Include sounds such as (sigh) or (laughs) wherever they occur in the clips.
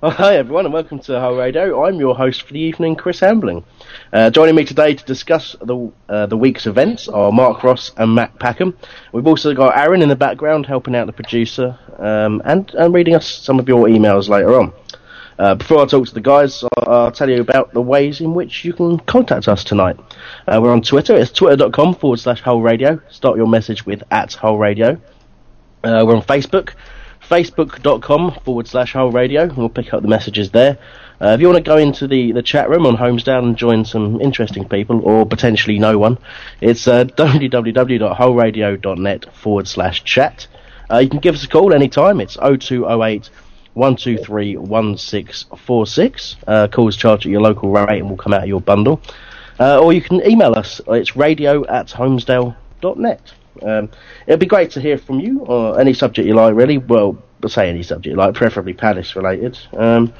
Oh, hi everyone and welcome to HOL Radio. I'm your host for the evening, Chris Hambling. Uh, joining me today to discuss the uh, the week's events are Mark Ross and Matt Packham. We've also got Aaron in the background helping out the producer um, and, and reading us some of your emails later on. Uh, before I talk to the guys, I'll, I'll tell you about the ways in which you can contact us tonight. Uh, we're on Twitter. It's twitter.com forward slash HOL Radio. Start your message with at HOL Radio. Uh, we're on Facebook facebook.com forward slash HOL radio. We'll pick up the messages there. Uh, if you want to go into the, the chat room on Holmesdale and join some interesting people, or potentially no one, it's uh, (laughs) www.wholeradio.net forward slash chat. Uh, you can give us a call anytime. It's 0208 123 1646. Uh, calls charged at your local rate and will come out of your bundle. Uh, or you can email us. It's radio at holmesdale.net. Um, it'd be great to hear from you or any subject you like, really. Well, say any subject you like, preferably Palace related. Um,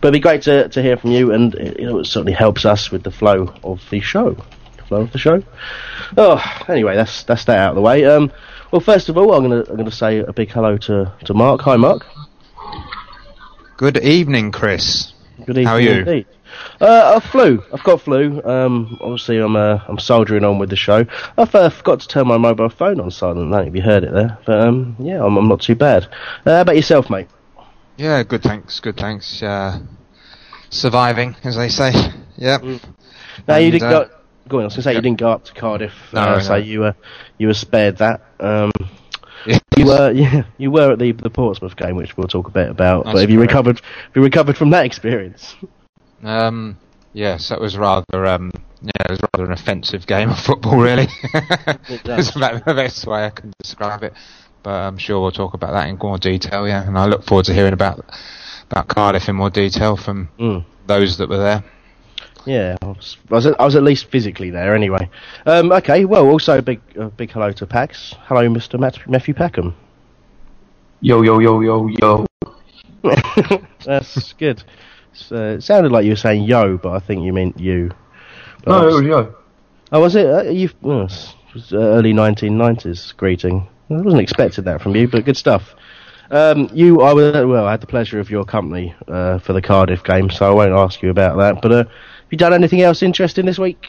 but it'd be great to, to hear from you, and it, you know, it certainly helps us with the flow of the show. The flow of the show. Oh, anyway, that's that's that out of the way. Um, well, first of all, I'm gonna I'm gonna say a big hello to, to Mark. Hi, Mark. Good evening, Chris. Good evening. How are you? Indeed. Uh, I flew. I've got flu. Um, obviously, I'm uh, I'm soldiering on with the show. I've uh, forgot to turn my mobile phone on silent. I don't know if you heard it there, but um, yeah, I'm, I'm not too bad. Uh, how about yourself, mate? Yeah, good. Thanks. Good. Thanks. Uh, surviving, as they say. (laughs) Yep. No, you And, didn't uh, go. Go on. I was gonna say you didn't go up to Cardiff. No, uh, no. so you were you were spared that. Um, (laughs) Yeah. you were (laughs) yeah you were at the the Portsmouth game, which we'll talk a bit about. That's but have you recovered? Have you recovered from that experience? Um, yes, that was rather. Um, yeah, it was rather an offensive game of football, really. (laughs) That's about the best way I can describe it. But I'm sure we'll talk about that in more detail. Yeah, and I look forward to hearing about about Cardiff in more detail from Mm. those that were there. Yeah, I was, I was, at, I was at least physically there anyway. Um, okay, well, also a big, a big hello to Pax. Hello, Mr. Matt, Matthew Packham. Yo, yo, yo, yo, yo. (laughs) That's good. Uh, it sounded like you were saying yo, but I think you meant you. But No, I it was- was yo. Oh, was it? Uh, you it was uh, early 1990s greeting. I wasn't expecting that from you, but good stuff. Um, you, I was, well, I had the pleasure of your company uh, for the Cardiff game, so I won't ask you about that. But uh, have you done anything else interesting this week?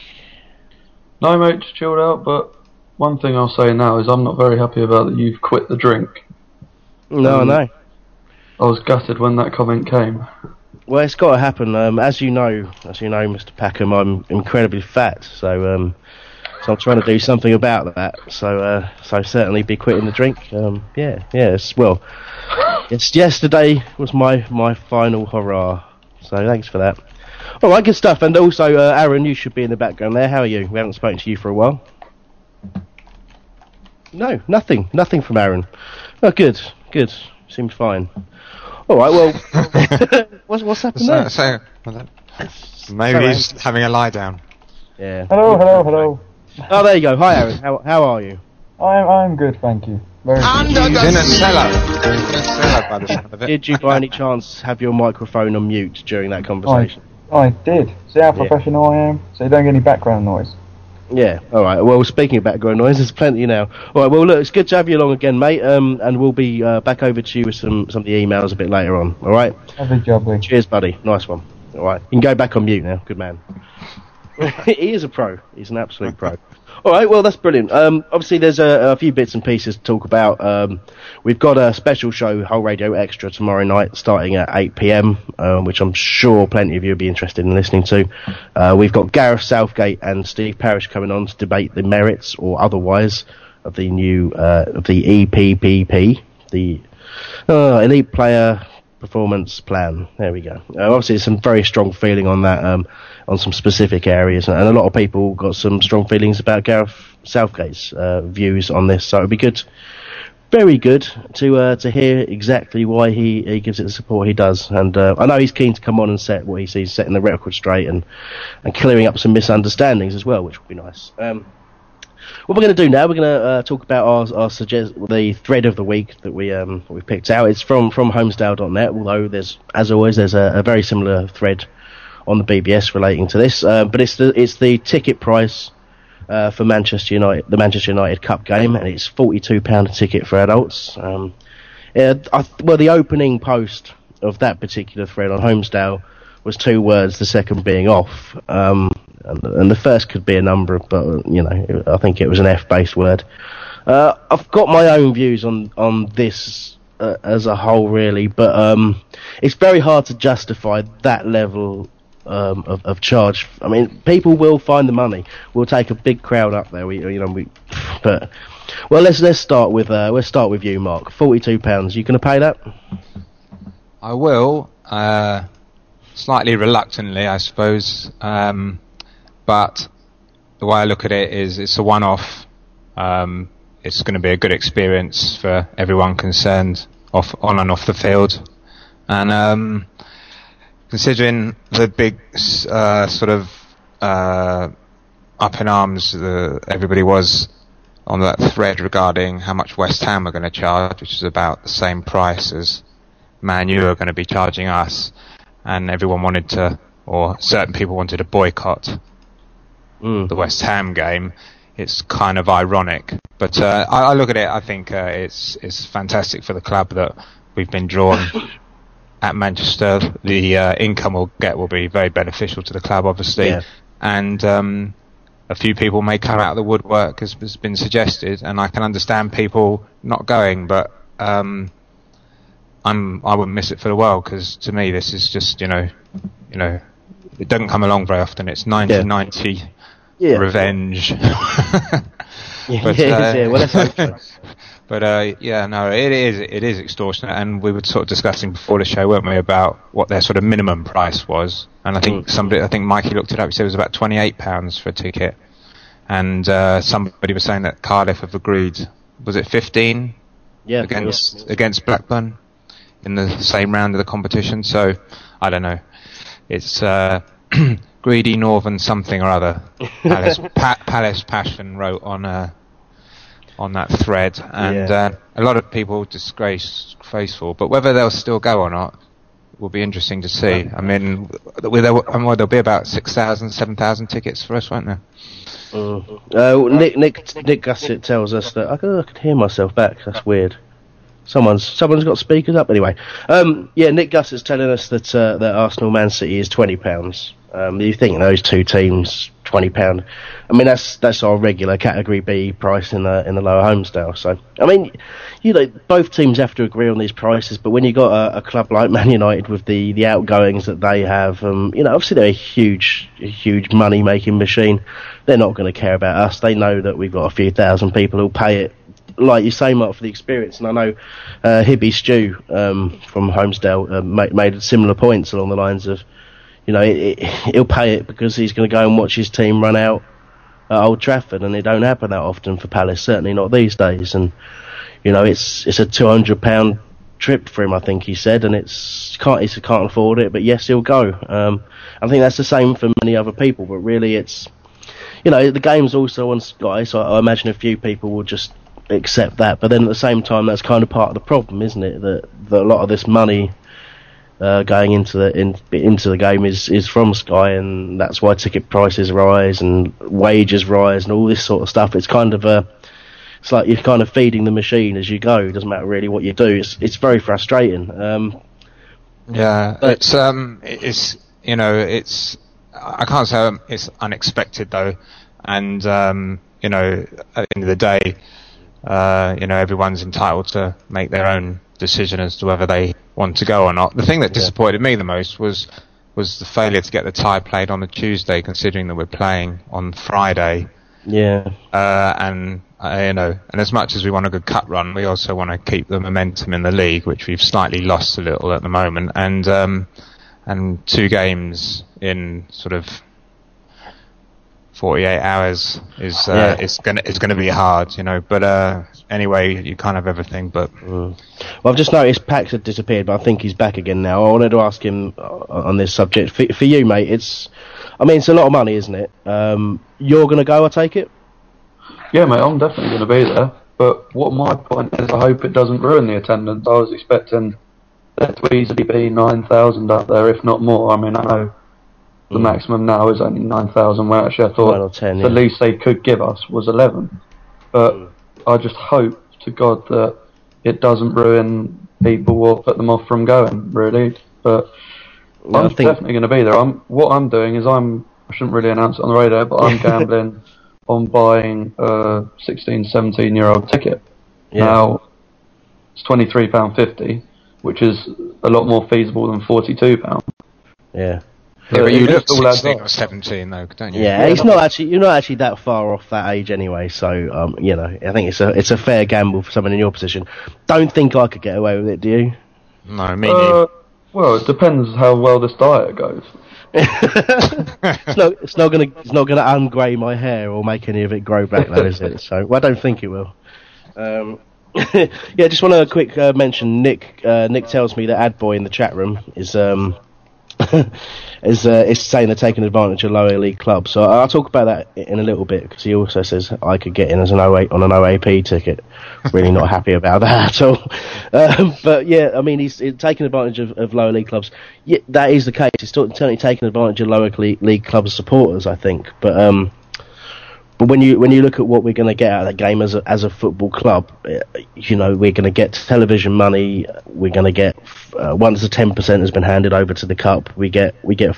No, mate, just chilled out, but one thing I'll say now is I'm not very happy about that you've quit the drink. No, Um, no. I was gutted when that comment came. Well, it's got to happen. Um, as you know, as you know, Mr. Packham, I'm incredibly fat, so um, so I'm trying to do something about that. So, uh, so certainly be quitting the drink. Um, yeah, yes. Well, it's yesterday was my my final hurrah. So thanks for that. All right, good stuff. And also, uh, Aaron, you should be in the background there. How are you? We haven't spoken to you for a while. No, nothing, nothing from Aaron. Oh, good, good. Seems fine. All right, well, (laughs) what's what's happened So, there? so maybe Sorry. he's having a lie down. Yeah. Hello, hello, hello. Oh, there you go. Hi, Aaron. How how are you? I'm, I'm good, thank you. Very good. He's in a cellar. He's in a cellar by the sound of it. Did you by any chance have your microphone on mute during that conversation? I did. See how Yeah. professional I am? So you don't get any background noise. Yeah. All right. Well, speaking of background noise, there's plenty now. All right. Well, look, it's good to have you along again, mate. Um, and we'll be uh, back over to you with some some of the emails a bit later on. All right. Lovely jubbly. Cheers, buddy. Nice one. All right. You can go back on mute now. Good man. (laughs) he is a pro. He's an absolute pro. (laughs) All right. Well, that's brilliant. Um, obviously, there's a, a few bits and pieces to talk about. Um, we've got a special show, HOL Radio Extra, tomorrow night, starting at 8 p.m., um, which I'm sure plenty of you will be interested in listening to. Uh, we've got Gareth Southgate and Steve Parish coming on to debate the merits or otherwise of the new uh, of the EPPP, the uh, Elite Player Performance Plan. There we go. Uh, obviously, some very strong feeling on that, um, on some specific areas, and a lot of people got some strong feelings about Gareth Southgate's uh, views on this. So it'd be good, very good to uh, to hear exactly why he, he gives it the support he does. And uh, I know he's keen to come on and set what he sees, setting the record straight and and clearing up some misunderstandings as well, which would be nice. Um, what we're going to do now, we're going to uh, talk about our, our suggest the thread of the week that we um we picked out. It's from from Holmesdale.net. Although there's as always there's a, a very similar thread on the BBS relating to this, uh, but it's the it's the ticket price uh, for Manchester United, the Manchester United Cup game, and it's forty two pound a ticket for adults. Um, yeah, I, well, the opening post of that particular thread on Homesdale was two words, the second being off. Um, and, the first could be a number, but you know, I think it was an F-based word. Uh, I've got my own views on on this uh, as a whole, really, but um, it's very hard to justify that level um, of, of charge. I mean, people will find the money. We'll take a big crowd up there. We, you know, we, (sighs) but well, let's let's start with uh, let's start with you, Mark. Forty-two pounds. You to pay that? I will, uh, slightly reluctantly, I suppose. Um, but the way I look at it is, it's a one-off. Um, it's going to be a good experience for everyone concerned, off on and off the field. And um, considering the big uh, sort of uh, up in arms the, everybody was on that thread regarding how much West Ham are going to charge, which is about the same price as Man U are going to be charging us, and everyone wanted to, or certain people wanted to boycott Mm. the West Ham game. It's kind of ironic, but uh, I, I look at it. I think uh, it's it's fantastic for the club that we've been drawn (laughs) at Manchester. The uh, income we'll get will be very beneficial to the club, obviously, Yeah. and um, a few people may come out of the woodwork, as has been suggested, and I can understand people not going, but um, I'm I wouldn't miss it for the world because to me this is just you know you know it doesn't come along very often. It's 1990 Yeah. revenge. (laughs) Yeah, But, yeah, uh, yeah, well. (laughs) But uh, yeah, no, it is it is extortionate, and we were sort of discussing before the show, weren't we, about what their sort of minimum price was? And I think somebody, I think Mikey looked it up. He said it was about twenty eight pounds for a ticket, and uh, somebody was saying that Cardiff have agreed. Was it fifteen Yeah, against against Blackburn in the same round of the competition? So I don't know. It's uh, (clears throat) greedy Northern something or other. Palace, (laughs) pa- Palace Passion wrote on uh, on that thread, and Yeah. uh, a lot of people disgraceful. But whether they'll still go or not will be interesting to see. I mean, with there, I mean, there'll be about 6,000, 7,000 tickets for us, won't there? Uh, Nick Nick Nick Gussett tells us that I can, I can hear myself back. That's weird. Someone's someone's got speakers up anyway. Um, yeah, Nick Gus is telling us that uh, that Arsenal Man City is twenty pounds. Um, you think those two teams twenty pound? I mean that's that's our regular Category B price in the in the lower Holmesdale. So I mean, you know, both teams have to agree on these prices. But when you got a, a club like Man United with the the outgoings that they have, um, you know, obviously they're a huge huge money making machine. They're not going to care about us. They know that we've got a few thousand people who'll pay it like you say, Mark, for the experience. And I know uh, Hibby Stew um, from Holmesdale uh, made, made similar points along the lines of, you know, it, it, he'll pay it because he's going to go and watch his team run out at Old Trafford, and it don't happen that often for Palace. Certainly not these days. And you know, it's it's a two hundred pound trip for him. I think he said, and it's can't he can't afford it, but yes, he'll go. Um, I think that's the same for many other people, but really, it's you know, the game's also on Sky, so I imagine a few people will just accept that. But then at the same time, that's kind of part of the problem, isn't it? That, that a lot of this money uh, going into the in, into the game is is from Sky, and that's why ticket prices rise and wages rise and all this sort of stuff. It's kind of a it's like you're kind of feeding the machine as you go. It doesn't matter really what you do. It's it's very frustrating. Um, yeah, it's um, it's you know, it's I can't say it's unexpected though, and um, you know, at the end of the day, uh, you know, everyone's entitled to make their own decision as to whether they want to go or not. The thing that disappointed me the most was was the failure to get the tie played on a Tuesday, considering that we're playing on Friday. Yeah. Uh, and uh, you know, and as much as we want a good cut run, we also want to keep the momentum in the league, which we've slightly lost a little at the moment. And um, and two games in sort of 48 hours is uh, Yeah. is gonna is gonna be hard, you know. But uh, anyway, you can't have everything. But Well, I've just noticed Pax had disappeared, but I think he's back again now. I wanted to ask him uh, on this subject. For, for you, mate, it's, I mean, it's a lot of money, isn't it? Um, you're going to go, I take it? Yeah, mate, I'm definitely going to be there. But what my point is, I hope it doesn't ruin the attendance. I was expecting there to easily be 9,000 up there, if not more. I mean, I know the hmm. maximum now is only 9,000, where actually I thought Nine 10, the yeah. least they could give us was 11. But hmm. I just hope to God that it doesn't ruin people or put them off from going, really. But I'm think- definitely going to be there. I'm what I'm doing is I'm I shouldn't really announce it on the radio, but I'm (laughs) gambling on buying a 16, 17 year old ticket. Yeah. Now it's twenty three pound fifty, which is a lot more feasible than forty two pound. Yeah. Yeah, but you it look just all adds 16 up. or 17 though, don't you? Yeah, it's not actually you're not actually that far off that age anyway. So um, you know, I think it's a it's a fair gamble for someone in your position. Don't think I could get away with it, do you? No, me Uh, well, it depends how well this diet goes. (laughs) it's not it's not gonna it's not gonna ungrey my hair or make any of it grow back though, is it? So well, I don't think it will. Um, (laughs) yeah, just want to quick uh, mention Nick. Uh, Nick tells me that Ad Boy in the chat room is um (laughs) is uh, is saying they're taking advantage of lower league clubs. So I'll talk about that in a little bit because he also says I could get in as an 08 on an OAP ticket. Really not happy about that (laughs) at all. Um, but yeah, I mean he's, he's taking advantage of, of lower league clubs. Yeah, that is the case. He's certainly taking advantage of lower league, clubs supporters, I think. But um, but when you when you look at what we're going to get out of that game as a, as a football club, uh, you know we're going to get television money. We're going to get uh, once the ten percent has been handed over to the cup, we get we get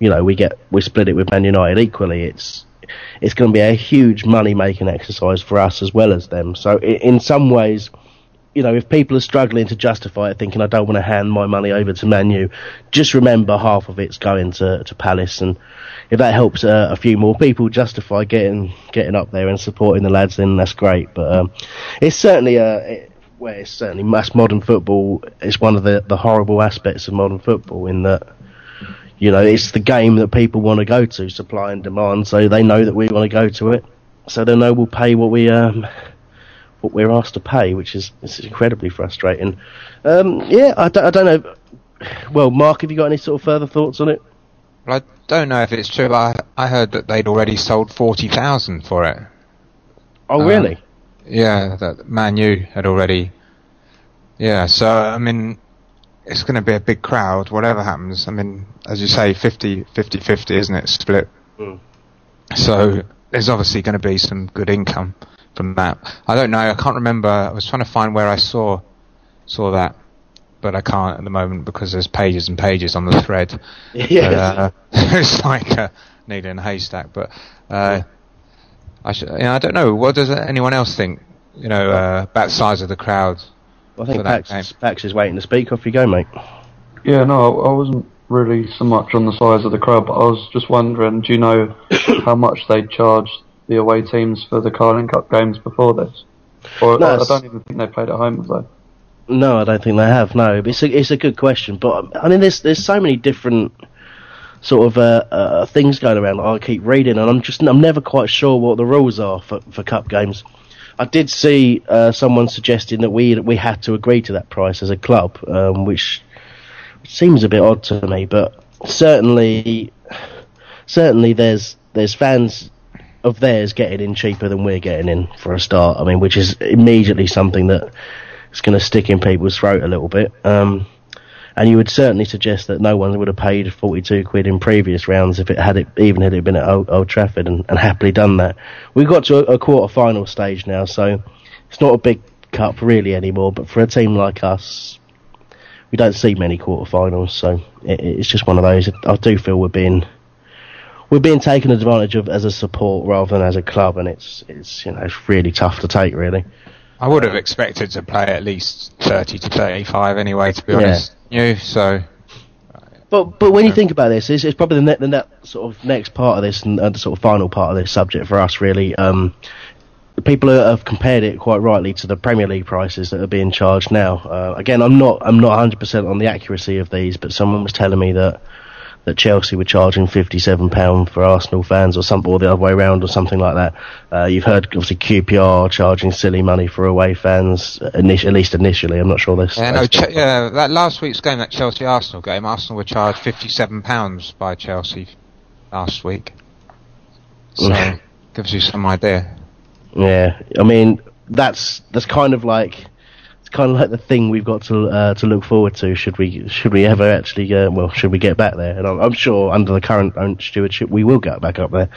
you know we get we split it with Man United equally. It's it's going to be a huge money making exercise for us as well as them. So in some ways, you know, if people are struggling to justify it, thinking I don't want to hand my money over to Manu, just remember half of it's going to to Palace, and if that helps uh, a few more people justify getting getting up there and supporting the lads, then that's great. But um, it's certainly a it, well, it's certainly mass modern football. It's one of the the horrible aspects of modern football in that. You know, it's the game that people want to go to, supply and demand. So they know that we want to go to it. So they know we'll pay what we um, what we're asked to pay, which is, is incredibly frustrating. Um, yeah, I don't, I don't know. Well, Mark, have you got any sort of further thoughts on it? Well, I don't know if it's true, but I, I heard that they'd already sold 40,000 for it. Oh, Um, really? Yeah, that Man U had already. Yeah, so, I mean, it's going to be a big crowd, whatever happens. I mean, as you say, 50 50 50, isn't it? Split. Mm. So, there's obviously going to be some good income from that. I don't know, I can't remember. I was trying to find where I saw saw that. But I can't at the moment because there's pages and pages on the thread. (laughs) Yeah. Uh, (laughs) it's like a needle in a haystack. But uh, I, should, you know, I don't know. What does anyone else think? You know, uh, about size of the crowd. I think for Pax, Pax is waiting to speak. Off you go, mate. Yeah, no, I I wasn't really so much on the size of the crowd, but I was just wondering, do you know (coughs) how much they charged the away teams for the Carling Cup games before this? Or No, I, I don't even think they played at home, have they? No, I don't think they have. No, it's a it's a good question. But I mean, there's there's so many different sort of uh, uh, things going around. I keep reading, and I'm just I'm never quite sure what the rules are for for cup games. I did see uh, someone suggesting that we we had to agree to that price as a club, um, which seems a bit odd to me. But certainly, certainly there's there's fans of theirs getting in cheaper than we're getting in for a start. I mean, which is immediately something that is going to stick in people's throat a little bit. Um, and you would certainly suggest that no one would have paid 42 quid in previous rounds if it had it even had it been at Old, Old Trafford and, and, happily done that. We've got to a, a quarter final stage now, so it's not a big cup really anymore. But for a team like us, we don't see many quarter finals, so it, it's just one of those. I do feel we're being we're being taken advantage of as a support rather than as a club, and it's it's you know it's really tough to take really. I would have expected to play at least thirty to thirty-five anyway, to be honest. You so. But but when you think about this, it's, it's probably the, ne- the ne- sort of next part of this and, and the sort of final part of this subject for us really. Um, people have compared it quite rightly to the Premier League prices that are being charged now. Uh, again, I'm not I'm not 100% on the accuracy of these, but someone was telling me that that Chelsea were charging £57 for Arsenal fans or something, or the other way around, or something like that. Uh, you've heard obviously QPR charging silly money for away fans, init- at least initially. I'm not sure this. Yeah, no, Ch- yeah, that last week's game, that Chelsea Arsenal game, Arsenal were charged £57 by Chelsea last week. (laughs) So gives you some idea. Yeah, I mean that's that's kind of like it's kind of like the thing we've got to uh, to look forward to. Should we should we ever actually uh, well should we get back there? And I'm, I'm sure under the current stewardship we will get back up there.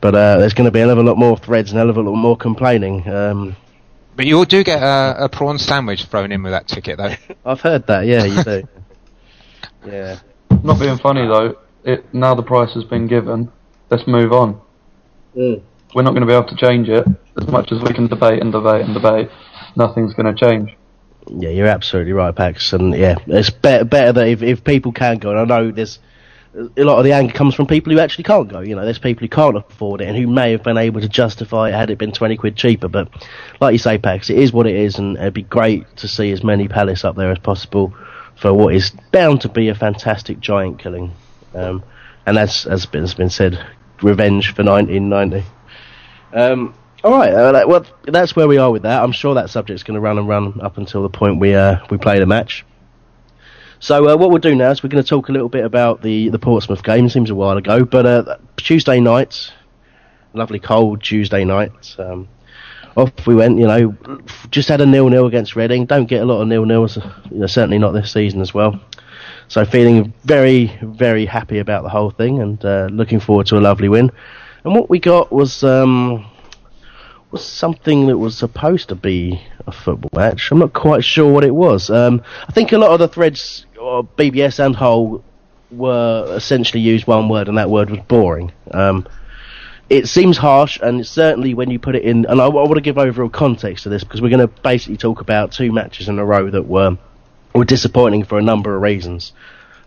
But uh, there's going to be a little lot more threads and a little lot more complaining. Um, but you do get a, a, prawn sandwich thrown in with that ticket, though. (laughs) I've heard that. Yeah, you do. (laughs) yeah. Not being funny though. It now the price has been given. Let's move on. Mm. We're not going to be able to change it as much as we can debate and debate and debate nothing's going to change. Yeah, you're absolutely right, Pax. And yeah, it's better, better that if, if people can go, and I know there's a lot of the anger comes from people who actually can't go. You know, there's people who can't afford it and who may have been able to justify it had it been 20 quid cheaper. But like you say, Pax, it is what it is, and it'd be great to see as many Palace up there as possible for what is bound to be a fantastic giant killing. Um, and as been, has been said, revenge for 1990. Um, all right, uh, that, well, that's where we are with that. I'm sure that subject's going to run and run up until the point we uh, we play the match. So uh, what we'll do now is we're going to talk a little bit about the, the Portsmouth game. It seems a while ago, but uh, Tuesday night, lovely cold Tuesday night. Um, off we went. You know, just had a nil nil against Reading. Don't get a lot of nil nils. You know, certainly not this season as well. So feeling very very happy about the whole thing and uh, looking forward to a lovely win. And what we got was. Um, was something that was supposed to be a football match. I'm not quite sure what it was. Um, I think a lot of the threads, or BBS and HOL, were essentially used one word, and that word was boring. Um, it seems harsh, and certainly when you put it in, and I, I want to give overall context to this because we're going to basically talk about two matches in a row that were were disappointing for a number of reasons.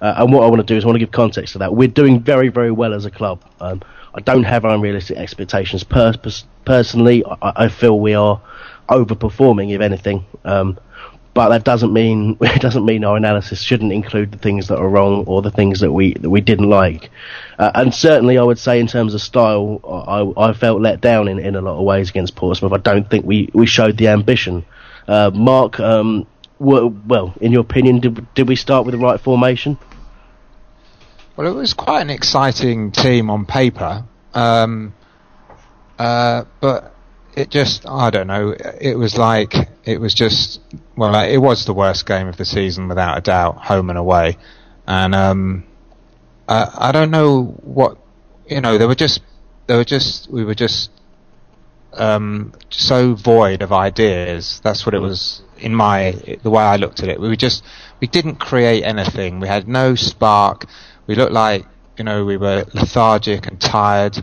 Uh, and what I want to do is I want to give context to that. We're doing very, very well as a club. Um, I don't have unrealistic expectations. Per- personally, I-, I, feel we are overperforming, if anything. Um, but that doesn't mean (laughs) it doesn't mean our analysis shouldn't include the things that are wrong or the things that we that we didn't like. Uh, and certainly, I would say in terms of style, I, I felt let down in, in a lot of ways against Portsmouth. I don't think we, we showed the ambition. Uh, Mark, um, well, well, in your opinion, did did we start with the right formation? Well, it was quite an exciting team on paper, um, uh, but it just, I don't know, it was like, it was just, well, it was the worst game of the season without a doubt, home and away. And um, uh, I don't know what, you know, they were just, they were just, we were just um, so void of ideas. That's what it was in my, the way I looked at it. We were just, we didn't create anything. We had no spark we looked like you know we were lethargic and tired.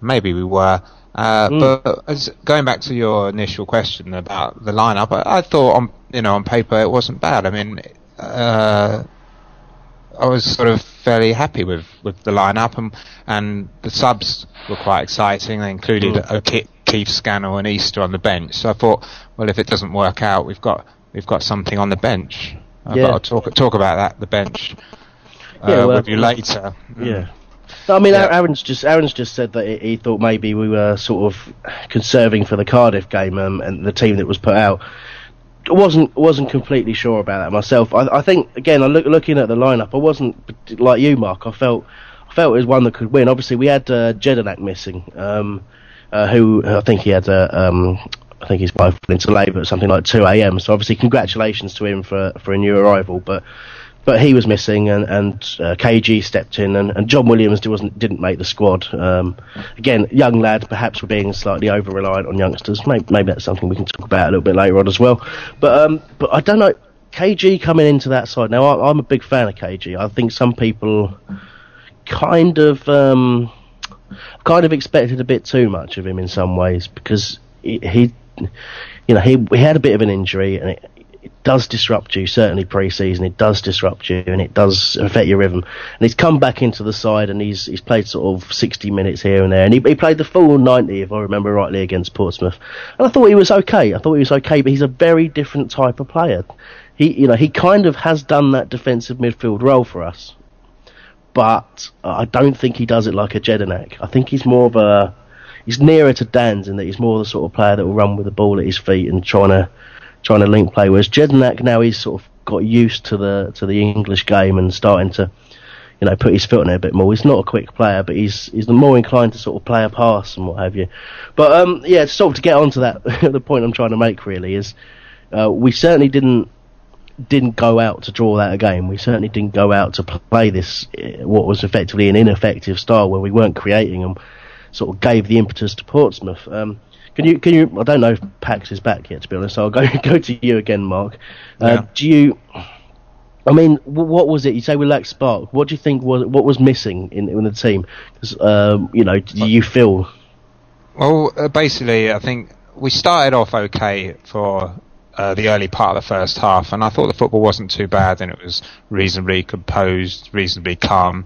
Maybe we were. Uh, mm. But as, going back to your initial question about the lineup, I, I, thought on you know on paper it wasn't bad. I mean, uh, I was sort of fairly happy with, with the lineup, and and the subs were quite exciting. They included mm. Keith Scannell, and Easter on the bench. So I thought, well, if it doesn't work out, we've got we've got something on the bench. Yeah. I'll talk talk about that the bench yeah, uh, well, with you later. Yeah. I mean, yeah. Aaron's just Aaron's just said that he thought maybe we were sort of conserving for the Cardiff game um, and the team that was put out. Wasn't wasn't completely sure about that myself. I, I think again, I look, looking at the lineup, I wasn't like you, Mark. I felt I felt it was one that could win. Obviously, we had uh, Jedinak missing, um, uh, who I think he had a. Um, I think he's both into labour at something like 2 a.m. So obviously, congratulations to him for for a new arrival. But but he was missing, and and uh, KG stepped in, and, and John Williams wasn't didn't make the squad. Um, again, young lad, perhaps we're being slightly over reliant on youngsters. Maybe, maybe that's something we can talk about a little bit later on as well. But um, but I don't know. KG coming into that side now. I, I'm a big fan of KG. I think some people kind of um, kind of expected a bit too much of him in some ways because he, he you know, he he had a bit of an injury and it does disrupt you. Certainly pre-season, it does disrupt you and it does affect your rhythm. And he's come back into the side and he's he's played sort of 60 minutes here and there, and he, he played the full 90 if I remember rightly against Portsmouth. And I thought he was okay. I thought he was okay, but he's a very different type of player. He you know he kind of has done that defensive midfield role for us but I don't think he does it like a Jedinak. I think he's more of a he's nearer to Dan's in that he's more the sort of player that will run with the ball at his feet and trying to trying to link play. Whereas Jedinak now he's sort of got used to the to the English game and starting to you know put his foot in it a bit more. He's not a quick player, but he's he's the more inclined to sort of play a pass and what have you. But um, yeah, sort of to get onto that, (laughs) the point I'm trying to make really is uh, we certainly didn't didn't go out to draw that game. We certainly didn't go out to play this eh, what was effectively an ineffective style where we weren't creating and sort of gave the impetus to Portsmouth. Um, can you can you? I don't know if Pax is back yet. To be honest, so I'll go (laughs) go to you again, Mark. Uh, Yeah. Do you? I mean, what was it? You say we lacked spark. What do you think was what was missing in in the team? um, you know, do you feel? Well, uh, basically, I think we started off okay for uh, the early part of the first half, and I thought the football wasn't too bad, and it was reasonably composed, reasonably calm,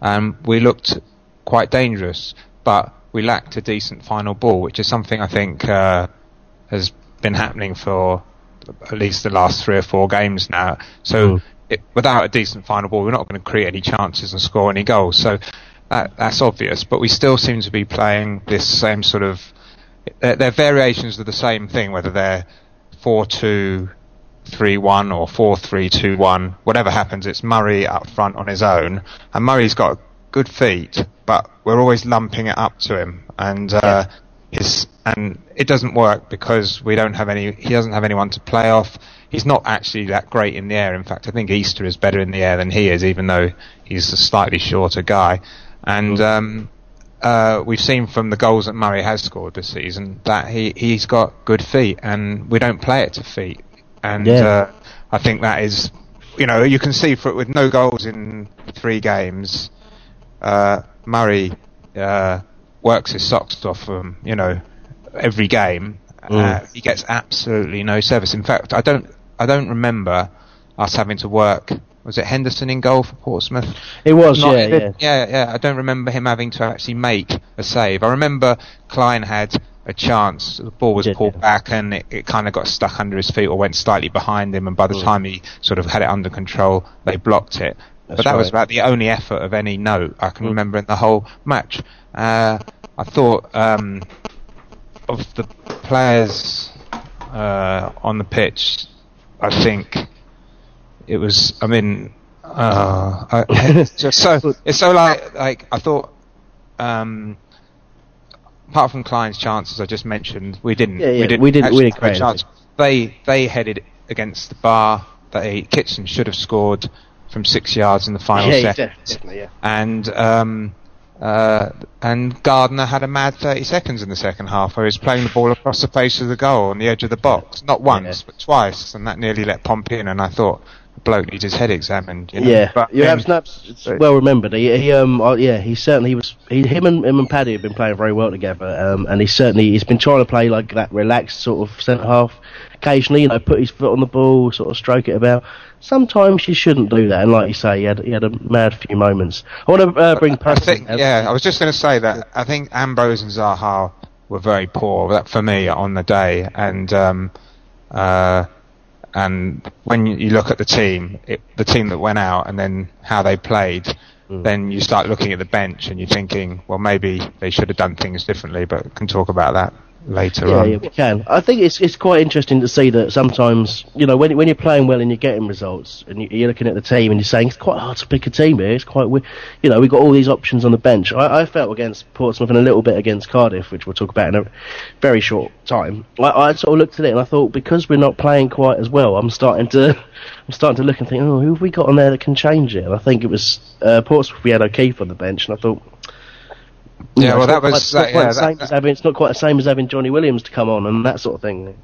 and we looked quite dangerous, but we lacked a decent final ball, which is something I think uh, has been happening for at least the last three or four games now. So. It, without a decent final ball, we're not going to create any chances and score any goals. So that, that's obvious. But we still seem to be playing this same sort of. They're, they're variations of the same thing, whether they're four two three one or four three two one. Whatever happens, it's Murray up front on his own, and Murray's got good feet, but we're always lumping it up to him, and uh, his and it doesn't work because we don't have any. He doesn't have anyone to play off. He's not actually that great in the air. In fact, I think Easter is better in the air than he is, even though he's a slightly shorter guy. And um, uh, we've seen from the goals that Murray has scored this season that he he's got good feet, and we don't play it to feet. And Yeah. uh, I think that is, you know, you can see for with no goals in three games, uh, Murray uh, works his socks off from you know every game. Uh, he gets absolutely no service. In fact, I don't I don't remember us having to work. Was it Henderson in goal for Portsmouth? It was, Not- yeah, yeah. yeah, yeah. I don't remember him having to actually make a save. I remember Clyne had a chance. The ball was pulled yeah. back and it, it kind of got stuck under his feet or went slightly behind him. And by the Mm. time he sort of had it under control, they blocked it. That's but that was about the only effort of any note I can Mm. remember in the whole match. Uh, I thought um, of the players uh, on the pitch. I think it was. I mean, uh, I, (laughs) it's just so it's so like like I thought. Um, apart from Clyne's chances I just mentioned, we didn't. Yeah, yeah, we didn't. we didn't- we didn't create chance. They they headed against the bar. They Kitchen should have scored from six yards in the final yeah, second definitely, yeah. and um, uh, and Gardner had a mad 30 seconds in the second half where he was playing the ball across the face of the goal on the edge of the box, not once but twice, and that nearly let Pompey in. And I thought the bloke needs his head examined. You know? Yeah, but you then- have snaps. It's well remembered. He, he um, uh, yeah, he certainly was. He, him and him and Paddy have been playing very well together. Um, and he certainly he's been trying to play like that relaxed sort of centre half. Occasionally, you know, put his foot on the ball, sort of stroke it about. Sometimes you shouldn't do that. And like you say, he had he had a mad few moments. I want to uh, bring I think, yeah, I was just going to say that I think Ambrose and Zaha were very poor that for me on the day, and um, uh, and when you, you look at the team, it, the team that went out, and then how they played, then you start looking at the bench and you're thinking, well, maybe they should have done things differently, but can talk about that. Later Yeah, on. yeah, we can. I think it's it's quite interesting to see that sometimes you know when when you're playing well and you're getting results and you, you're looking at the team and you're saying it's quite hard to pick a team here. It's quite wi- you know we've got all these options on the bench. I, I felt against Portsmouth and a little bit against Cardiff, which we'll talk about in a very short time. I, I sort of looked at it and I thought because we're not playing quite as well, I'm starting to (laughs) I'm starting to look and think, oh, who have we got on there that can change it? And I think it was uh, Portsmouth. We had O'Keefe on the bench, and I thought. Yeah, know, well, it's that not quite- was- that- yeah, the same that- as having, it's not quite the same as having Johnny Williams to come on and that sort of thing.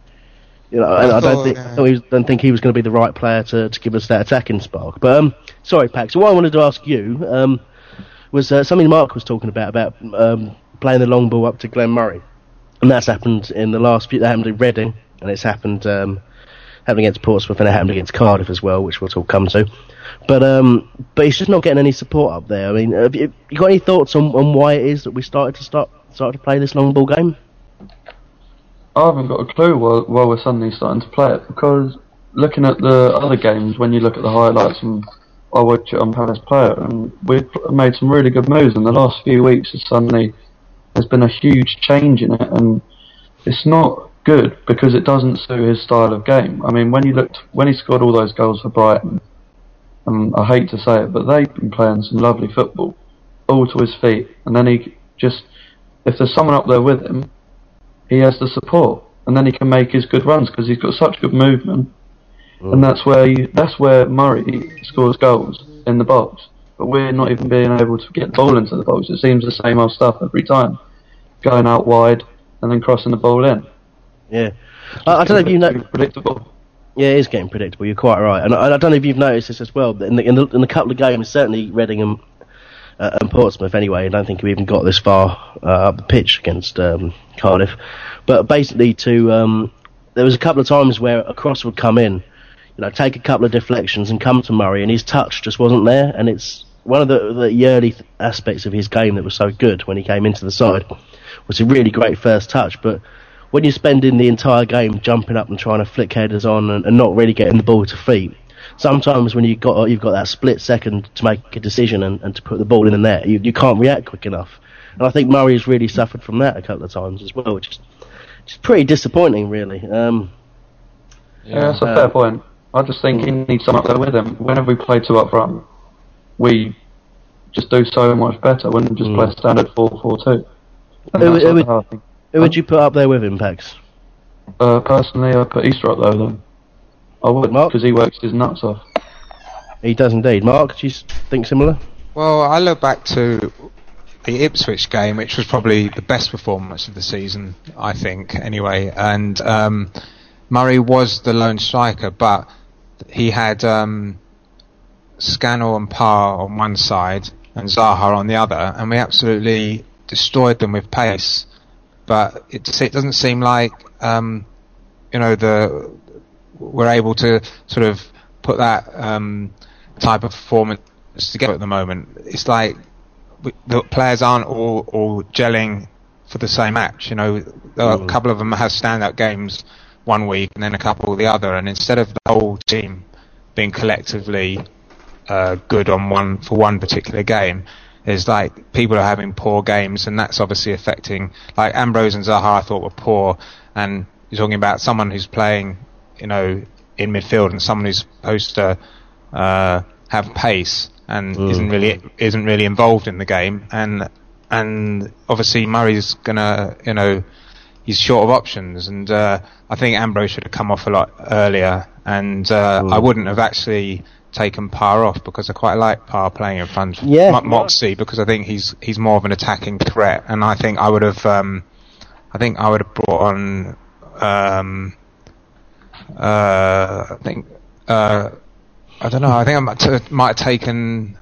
You know, and I, thought, don't think yeah. I don't, he was- don't think he was going to be the right player to, to give us that attacking spark. But um, sorry, Pax. So what I wanted to ask you um, was uh, something Mark was talking about about um, playing the long ball up to Glenn Murray, and that's happened in the last few. That happened in Reading, and it's happened um, happened against Portsmouth, and it happened against Cardiff as well, which we'll talk come to. But um, but he's just not getting any support up there. I mean, have you, you got any thoughts on, on why it is that we started to start started to play this long ball game? I haven't got a clue why, why we're suddenly starting to play it because looking at the other games, when you look at the highlights and I watch it on Palace Player, and we've made some really good moves in the last few weeks. It's suddenly there's been a huge change in it, and it's not good because it doesn't suit his style of game. I mean, when you looked when he scored all those goals for Brighton, and I hate to say it, but they've been playing some lovely football, all to his feet, and then he just if there's someone up there with him, he has the support, and then he can make his good runs because he's got such good movement, and mm. that's where you, that's where Murray scores goals in the box. But we're not even being able to get the ball into the box. It seems the same old stuff every time, going out wide and then crossing the ball in. Yeah, I, I don't know if you know. Predictable. Yeah, it is getting predictable. You're quite right, and I, I don't know if you've noticed this as well. But in the in the, in the couple of games, certainly Reading and, uh, and Portsmouth, anyway, I don't think we even got this far uh, up the pitch against um, Cardiff. But basically, to um, there was a couple of times where a cross would come in, you know, take a couple of deflections and come to Murray, and his touch just wasn't there. And it's one of the the early aspects of his game that was so good when he came into the side was a really great first touch, but when you're spending the entire game jumping up and trying to flick headers on and, and not really getting the ball to feet, sometimes when you've got you've got that split second to make a decision and, and to put the ball in the net, you, you can't react quick enough. And I think Murray has really suffered from that a couple of times as well, which is, which is pretty disappointing, really. Um, Yeah, that's a Uh, fair point. I just think he needs someone up there with him. Whenever we play two up front, we just do so much better when we just Mm. play standard 4-4-2. Who- who would- how I think. Who would you put up there with him, Pax? Uh, personally, I put Easter up there though. I would Mark? because he works his nuts off. He does indeed. Mark, do you think similar? Well, I look back to the Ipswich game, which was probably the best performance of the season, I think, anyway. And um, Murray was the lone striker, but he had um, Scannell and Parr on one side and Zaha on the other, and we absolutely destroyed them with pace. But it, it doesn't seem like um, you know the we're able to sort of put that um, type of performance together at the moment. It's like we- the players aren't all, all gelling for the same match. You know, a couple of them have standout games one week and then a couple the other, and instead of the whole team being collectively uh, good on one for one particular game, is like people are having poor games, and that's obviously affecting. Like Ambrose and Zaha, I thought were poor, and you're talking about someone who's playing, you know, in midfield and someone who's supposed to uh, have pace and isn't really isn't really involved in the game, and and obviously Murray's gonna, you know, he's short of options, and uh, I think Ambrose should have come off a lot earlier, and uh, I wouldn't have actually taken Parr off because I quite like Parr playing in front of Yeah. Mo- Moxey because I think he's he's more of an attacking threat, and I think I would have um, I think I would have brought on um, uh, I think uh, I don't know I think I might, t- might have taken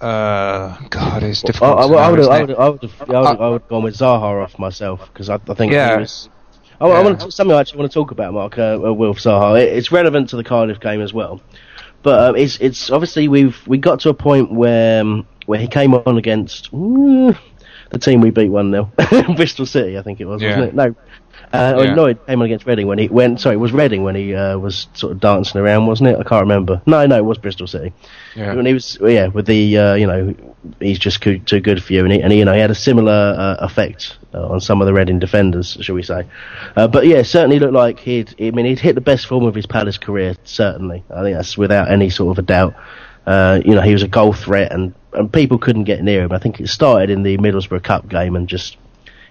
uh, God it's I, difficult. I, to know, I would I would have, I would have, I would I would gone with Zaha off myself because I, I think Yeah. he was. I, I Yeah. want to, something I actually want to talk about, Mark. Uh, uh, Wilf Zaha. It, it's relevant to the Cardiff game as well, but uh, it's it's obviously we've we got to a point where um, where he came on against mm, the team we beat one 0 (laughs) Bristol City, I think it was, Yeah. wasn't it? No. Uh, Yeah. no, it came on against Reading when he went. Sorry, it was Reading when he uh, was sort of dancing around, wasn't it? I can't remember. No, no, it was Bristol City Yeah. when he was yeah with the uh, you know he's just too, good for you. And he, and he, you know, he had a similar uh, effect uh, on some of the Reading defenders, shall we say? Uh, but yeah, certainly looked like he'd. I mean, he'd hit the best form of his Palace career. Certainly, I think that's without any sort of a doubt. Uh, you know, he was a goal threat, and and people couldn't get near him. I think it started in the Middlesbrough Cup game, and just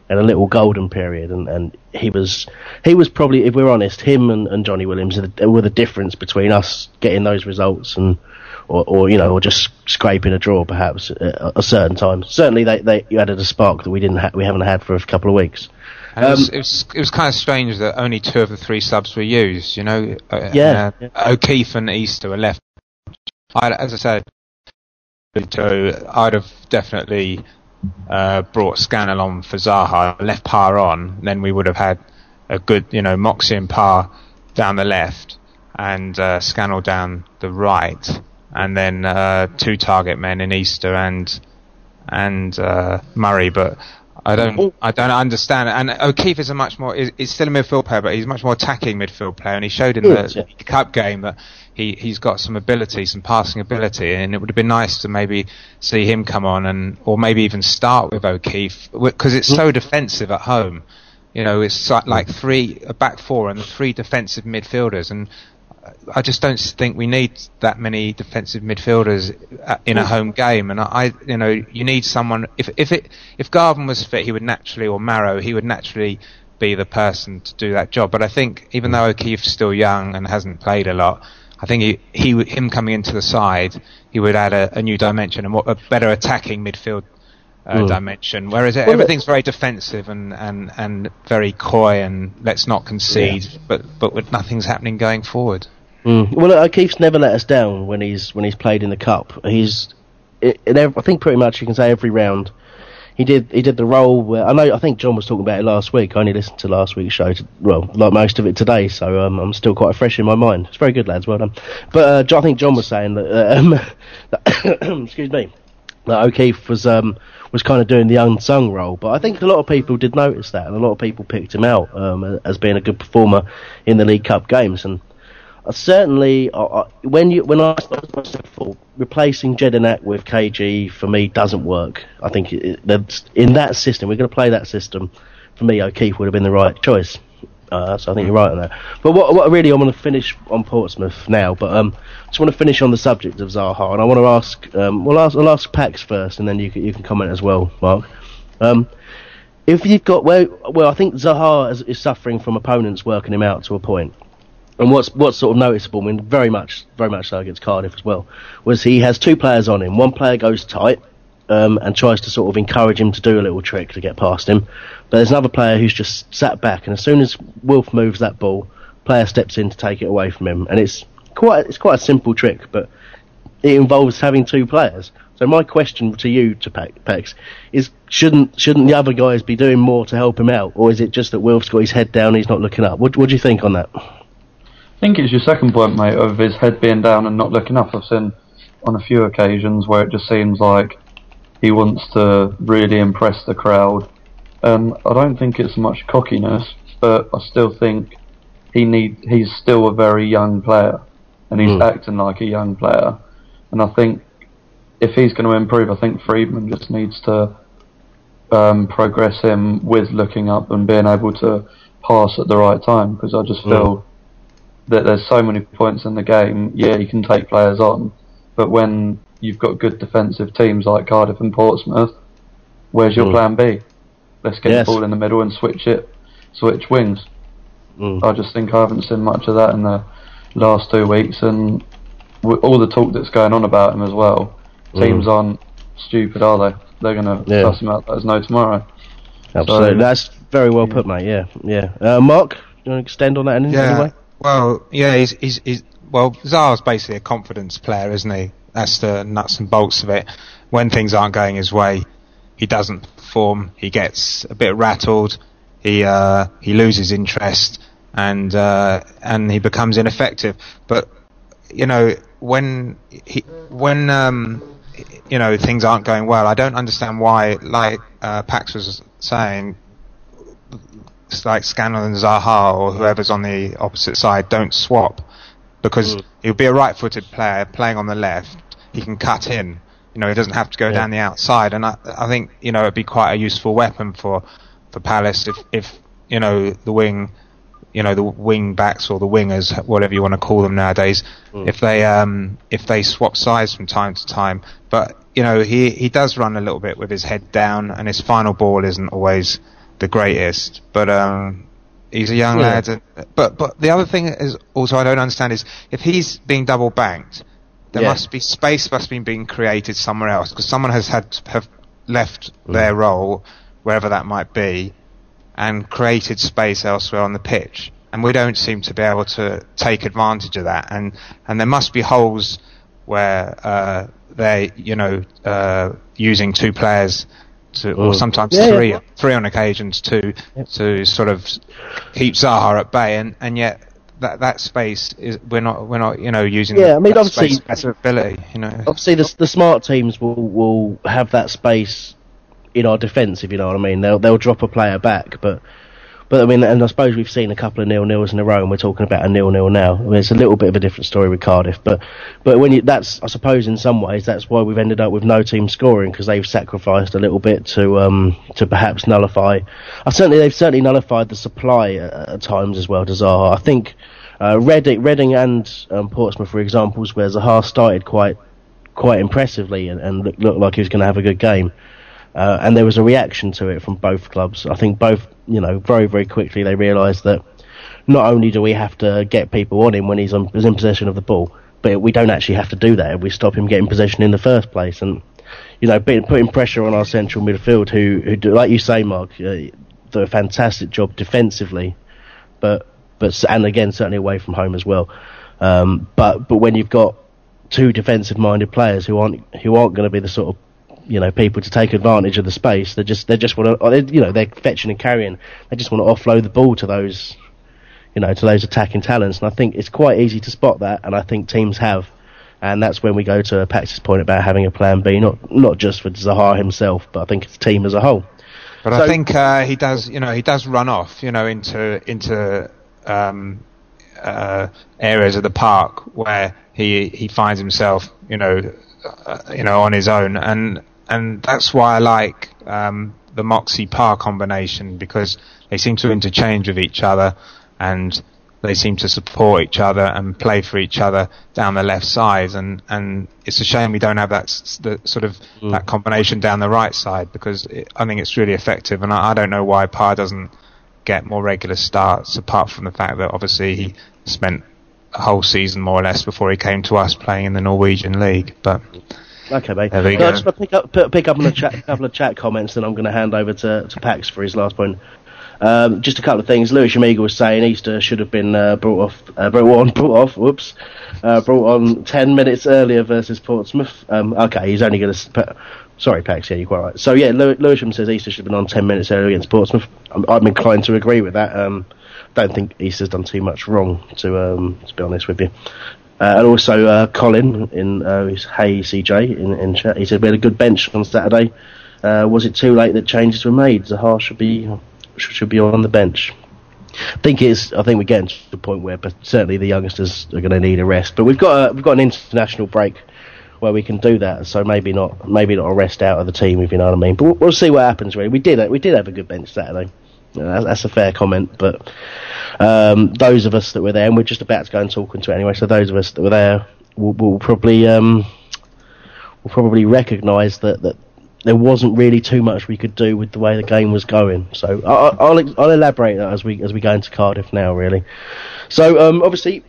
in a little golden period, and, and he was he was probably, if we're honest, him and, and Johnny Williams were the, were the difference between us getting those results and or, or you know, or just scraping a draw perhaps at a certain time. Certainly, they, they you added a spark that we didn't ha- we haven't had for a couple of weeks. And it, was, it, was, it was kind of strange that only two of the three subs were used. You know, uh, Yeah, uh, O'Keefe and Easter were left. I, as I said, so I'd have definitely uh, brought Scannell on for Zaha, left Parr on, then we would have had a good, you know, Moxey and Parr down the left and uh, Scannell down the right, and then uh, two target men in Easter and and uh, Murray. But I don't, I don't understand. And O'Keefe is a much more, is, is still a midfield player, but he's a much more attacking midfield player, and he showed in the yeah. cup game that he he's got some ability, some passing ability, and it would have been nice to maybe see him come on and or maybe even start with O'Keefe because it's so defensive at home. You know, it's like, like three a back four and three defensive midfielders, and I just don't think we need that many defensive midfielders uh, in a home game. And I, you know, you need someone. If if it if Garvan was fit, he would naturally, or Marrow, he would naturally be the person to do that job. But I think even though O'Keefe's still young and hasn't played a lot, I think he, he him coming into the side, he would add a, a new dimension and a better attacking midfield. Uh, Mm. dimension, whereas Well, everything's very defensive and, and, and very coy and let's not concede, but but nothing's happening going forward. Mm. Well, O'Keefe's never let us down when he's when he's played in the cup. He's, i in ev- I think pretty much you can say every round. He did he did the role where I know I think John was talking about it last week. I only listened to last week's show, to, well, like most of it today, so um, I'm still quite fresh in my mind. It's very good, lads. Well done. But uh, Jo- I think John was saying that, uh, um, (coughs) that (coughs) excuse me, that O'Keefe was um, was kind of doing the unsung role. But I think a lot of people did notice that, and a lot of people picked him out um, as being a good performer in the League Cup games. And certainly, I, I, when you when I replacing Jedinak with KG for me doesn't work. I think it, in that system, we're going to play that system. For me, O'Keefe would have been the right choice. Uh, so I think you're right on that. But what, what really I want to finish on Portsmouth now. But um, I just want to finish on the subject of Zaha, and I want to ask. Um, well, I'll, I'll ask Pax first, and then you can, you can comment as well, Mark. Um, if you've got well, well, I think Zaha is, is suffering from opponents working him out to a point. And what's what's sort of noticeable, I mean, very much, very much so against Cardiff as well, was he has two players on him. One player goes tight um, and tries to sort of encourage him to do a little trick to get past him. But there's another player who's just sat back, and as soon as Wilf moves that ball, player steps in to take it away from him, and it's quite it's quite a simple trick, but it involves having two players. So my question to you, to Pe- Pex, is shouldn't shouldn't the other guys be doing more to help him out, or is it just that Wilf's got his head down, and he's not looking up? What what do you think on that? I think it's your second point, mate, of his head being down and not looking up. I've seen on a few occasions where it just seems like he wants to really impress the crowd. Um, I don't think it's much cockiness, but I still think he need he's still a very young player, and he's Mm. acting like a young player. And I think if he's going to improve, I think Freedman just needs to um, progress him with looking up and being able to pass at the right time. Because I just Mm. feel that there's so many points in the game. Yeah, you can take players on, but when you've got good defensive teams like Cardiff and Portsmouth, where's your Mm. plan B? Let's get Yes. the ball in the middle and switch it, switch wings. Mm. I just think I haven't seen much of that in the last two weeks, and with all the talk that's going on about him as well. Teams aren't stupid, are they? They're going to Yeah. suss him out. There's no tomorrow. Absolutely, So- that's very well put, mate. Yeah, yeah. Uh, Mark, you want to extend on that in any way? Well, yeah, he's, he's, he's well, Zaha's basically a confidence player, isn't he? That's the nuts and bolts of it. When things aren't going his way, he doesn't perform. He gets a bit rattled. He uh, he loses interest, and uh, and he becomes ineffective. But you know, when he when um, you know things aren't going well, I don't understand why. Like uh, Pax was saying, like Scannell and Zaha or whoever's on the opposite side don't swap because he'll be a right-footed player playing on the left. He can cut in, You know, he doesn't have to go down the outside, and I, I think you know it'd be quite a useful weapon for for Palace if if you know the wing, you know the wing backs or the wingers, whatever you want to call them nowadays, if they um if they swap sides from time to time. But you know he he does run a little bit with his head down, and his final ball isn't always the greatest, but um. He's a young Yeah. lad, and, but but the other thing is also I don't understand is if he's being double banked, there Yeah. must be space must be being created somewhere else because someone has had to have left Mm. their role wherever that might be and created space elsewhere on the pitch and we don't seem to be able to take advantage of that and and there must be holes where uh, they you know uh, using two players to, or Mm. sometimes Yeah, yeah. three three on occasions to to sort of keep Zaha at bay and and yet that that space is we're not we're not you know using Yeah, I mean, that obviously- space ability you know obviously the the smart teams will will have that space in our defence, if you know what I mean. They'll they'll drop a player back, but but I mean, and I suppose we've seen a couple of nil nils in a row, and we're talking about a nil nil now. I mean, it's a little bit of a different story with Cardiff, but but when you that's I suppose in some ways that's why we've ended up with no team scoring because they've sacrificed a little bit to um to perhaps nullify. I certainly they've certainly nullified the supply at, at times as well to Zaha. I think. Uh, Reading, Reading and um, Portsmouth were examples where Zaha started quite quite impressively and, and looked, looked like he was going to have a good game. Uh, and there was a reaction to it from both clubs. I think both, you know, very very quickly they realised that not only do we have to get people on him when he's, on, he's in possession of the ball, but we don't actually have to do that if we stop him getting possession in the first place. And you know, putting pressure on our central midfield, who who do, like you say, Mark, uh, do a fantastic job defensively, but but and again certainly away from home as well. Um, but but when you've got two defensive-minded players who aren't who aren't going to be the sort of you know people to take advantage of the space, they just they just want to you know they're fetching and carrying. They just want to offload the ball to those you know to those attacking talents, and I think it's quite easy to spot that, and I think teams have. And that's when we go to Pax's point about having a plan B, not not just for Zaha himself, but I think it's the team as a whole. But So- I think uh, he does, you know, he does run off, you know, into into um, uh, areas of the park where he he finds himself, you know, uh, you know, on his own, and and that's why I like um, the Moxey Parr combination because they seem to interchange with each other, and they seem to support each other and play for each other down the left side, and and it's a shame we don't have that the sort of that combination down the right side because it, I think it's really effective, and I, I don't know why Parr doesn't get more regular starts apart from the fact that obviously he spent a whole season more or less before he came to us playing in the Norwegian league, but. Okay, mate. There we I go. just pick up pick, up on a chat, couple of chat comments, and I'm going to hand over to, to Pax for his last point. Um, just a couple of things. Louis Shamiga was saying Easter should have been uh, brought off, uh, brought on, (laughs) brought off. Whoops, uh, brought on ten minutes earlier versus Portsmouth. Um, okay, he's only going to. Sorry, Pax. Yeah, you're quite right. So yeah, Lew- Lewisham says Easter should have been on ten minutes earlier against Portsmouth. I'm, I'm inclined to agree with that. Um, don't think Easter's done too much wrong, to um, to be honest with you. Uh, and also uh, Colin in uh, his Hey CJ in, in chat. He said we had a good bench on Saturday. Uh, was it too late that changes were made? Zaha should be should, should be on the bench. I think it's. I think we're getting to the point where, but certainly the youngsters are going to need a rest. But we've got a, we've got an international break where we can do that. So maybe not maybe not a rest out of the team if you know what I mean. But we'll, we'll see what happens. Really, we did we did have a good bench Saturday. That's- a fair comment, but um, those of us that were there, and we're just about to go and talk into it anyway. So those of us that were there will, will probably um, will probably recognise that, that there wasn't really too much we could do with the way the game was going. So I, I- I'll I'll elaborate that as we as we go into Cardiff now, really. So um, obviously,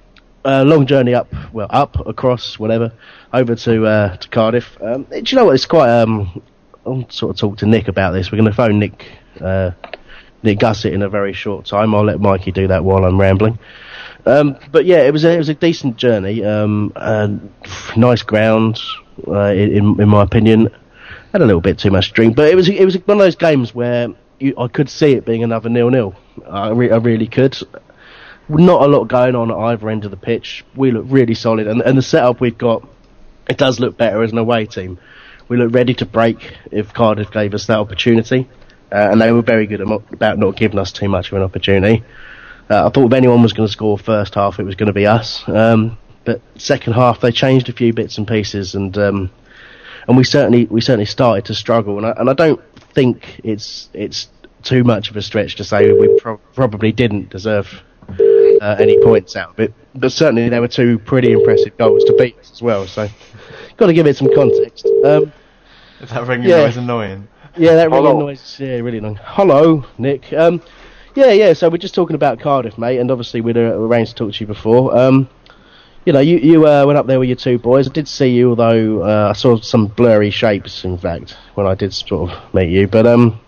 uh, long journey up, well up across whatever, over to uh, to Cardiff. Um, do you know what? It's quite. Um, I'll sort of talk to Nick about this. We're going to phone Nick. Uh, Nick Gussett in a very short time. I'll let Mikey do that while I'm rambling. Um, but yeah, it was a, it was a decent journey. Um, nice ground, uh, in in my opinion. Had a little bit too much drink, but it was it was one of those games where you, I could see it being another nil nil. I, re- I really could. Not a lot going on at either end of the pitch. We look really solid, and and the setup we've got, it does look better as an away team. We look ready to break if Cardiff gave us that opportunity, uh, and they were very good about not giving us too much of an opportunity. Uh, I thought if anyone was going to score first half, it was going to be us. Um, but second half, they changed a few bits and pieces, and um, and we certainly we certainly started to struggle. And I, and I don't think it's it's too much of a stretch to say we pro- probably didn't deserve uh, any points out of it. But certainly there were two pretty impressive goals to beat us as well. So got to give it some context. Um, that ringing yeah. noise annoying? Yeah, that ringing Hello. noise. Yeah, really annoying. Hello, Nick. Um, yeah, yeah. So we're just talking about Cardiff, mate, and obviously we'd uh, arranged to talk to you before. Um, you know, you you uh, went up there with your two boys. I did see you, although uh, I saw some blurry shapes. In fact, when I did sort of meet you, but um,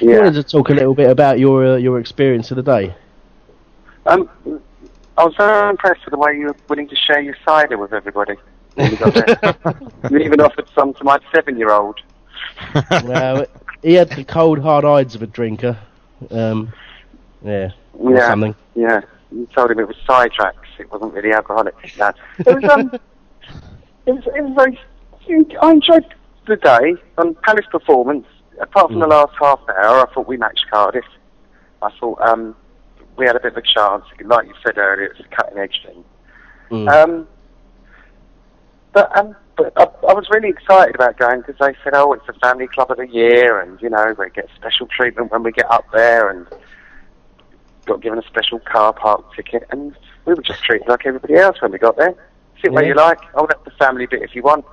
you wanted to talk a little bit about your uh, your experience of the day. Um, I was very impressed with the way you were willing to share your cider with everybody. when you got there. (laughs) you even offered some to my seven-year-old. (laughs) well, he had the cold, hard eyes of a drinker. Um, yeah, or Yeah, something. yeah. You told him it was sidetracks. It wasn't really alcoholic. No. It was um, (laughs) it was it was very. I enjoyed the day on Palace performance. Apart from the last half hour, I thought we matched Cardiff. I thought um, we had a bit of a chance. Like you said earlier, it's a cutting edge thing. Mm. Um, but um, but I, I was really excited about going because they said, "Oh, it's the family club of the year, and you know we get special treatment when we get up there, and got given a special car park ticket, and we were just treated like everybody else when we got there. Sit where you like. Oh, that's the family bit if you want.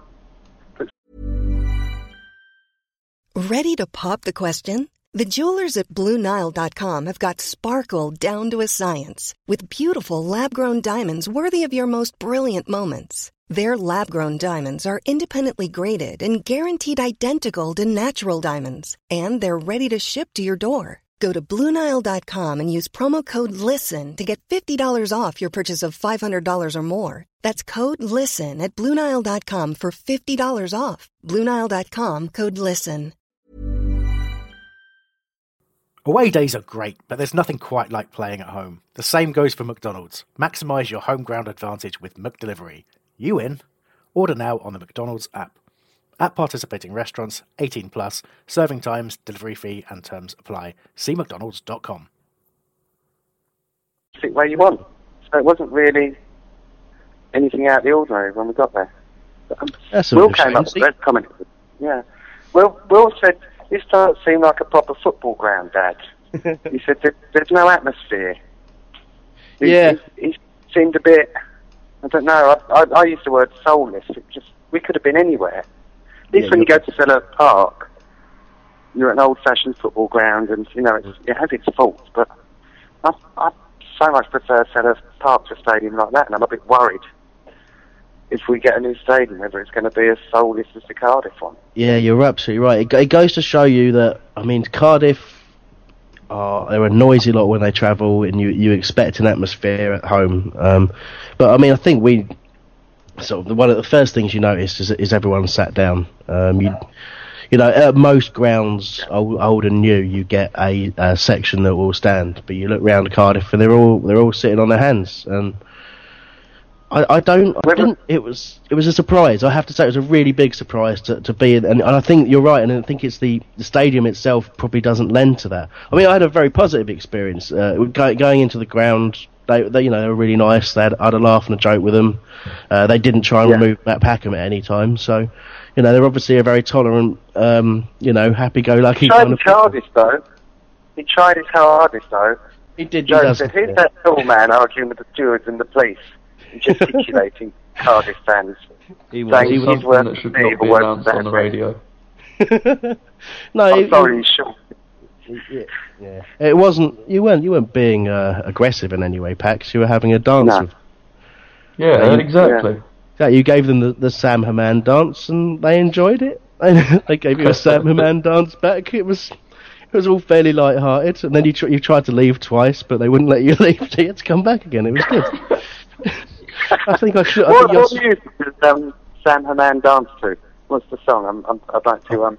Ready to pop the question? The jewelers at BlueNile.com have got sparkle down to a science with beautiful lab grown diamonds worthy of your most brilliant moments. Their lab grown diamonds are independently graded and guaranteed identical to natural diamonds, and they're ready to ship to your door. Go to BlueNile.com and use promo code LISTEN to get $50 off your purchase of $500 or more. That's code LISTEN at BlueNile.com for $50 off. BlueNile.com code LISTEN. Away days are great, but there's nothing quite like playing at home. The same goes for McDonald's. Maximise your home ground advantage with McDelivery. You in? Order now on the McDonald's app. At participating restaurants, 18 plus, serving times, delivery fee, and terms apply. See McDonald's.com. Sit where you want. So it wasn't really anything out of the ordinary when we got there. But, um, That's a Will bit of came up shame. with that comment. Yeah. Will Will said this doesn't seem like a proper football ground, Dad. (laughs) he said there, there's no atmosphere. He, Yeah. He, he seemed a bit. I don't know. I, I, I used the word soulless. It just we could have been anywhere. At least Yeah, when you go to Villa Park, you're at an old-fashioned football ground, and you know it's, it has its faults. But I, I so much prefer Villa Park to a stadium like that, and I'm a bit worried if we get a new stadium whether it's going to be as soulless as the Cardiff one. Yeah, you're absolutely right. It, it goes to show you that I mean Cardiff. Are they're a noisy lot when they travel, and you you expect an atmosphere at home. Um, but I mean, I think we sort of the, one of the first things you notice is is everyone sat down. Um, you you know, at most grounds, old, old and new, you get a, a section that will stand. But you look round Cardiff, and they're all they're all sitting on their hands. And I, I don't, I didn't. It was it was a surprise. I have to say, it was a really big surprise to, to be in. And, and I think you're right. And I think it's the the stadium itself probably doesn't lend to that. I mean, I had a very positive experience uh, go, going into the ground. They, they, you know, they were really nice. They had, I had a laugh and a joke with them. Uh, they didn't try and Yeah. remove Matt Packham at any time. So, you know, they're obviously a very tolerant, um, you know, happy-go-lucky He tried kind of. his hardest though. He tried his hardest though. He did. Joe does. said, "Who's that tall man arguing with the stewards and the police?" And gesticulating (laughs) Cardiff fans. He was- Saying It's he's something worth that should not be announced on the radio. (laughs) no, I'm it- sorry, he's short. Yeah, yeah. It wasn't. You weren't. You weren't being uh, aggressive in any way, Pax. You were having a dance No. with. Yeah, you- exactly. Yeah, you gave them the, the Sam Hammam dance, and they enjoyed it. (laughs) they gave you a Sam Hammam dance back. It was. It was all fairly light-hearted, and then you tr- you tried to leave twice, but they wouldn't let you leave. So you had to come back again. It was good. I think I should. I What, think you're what music does um, Sam Hammam dance to? What's the song? I'm, I'm, I'd like to. Um,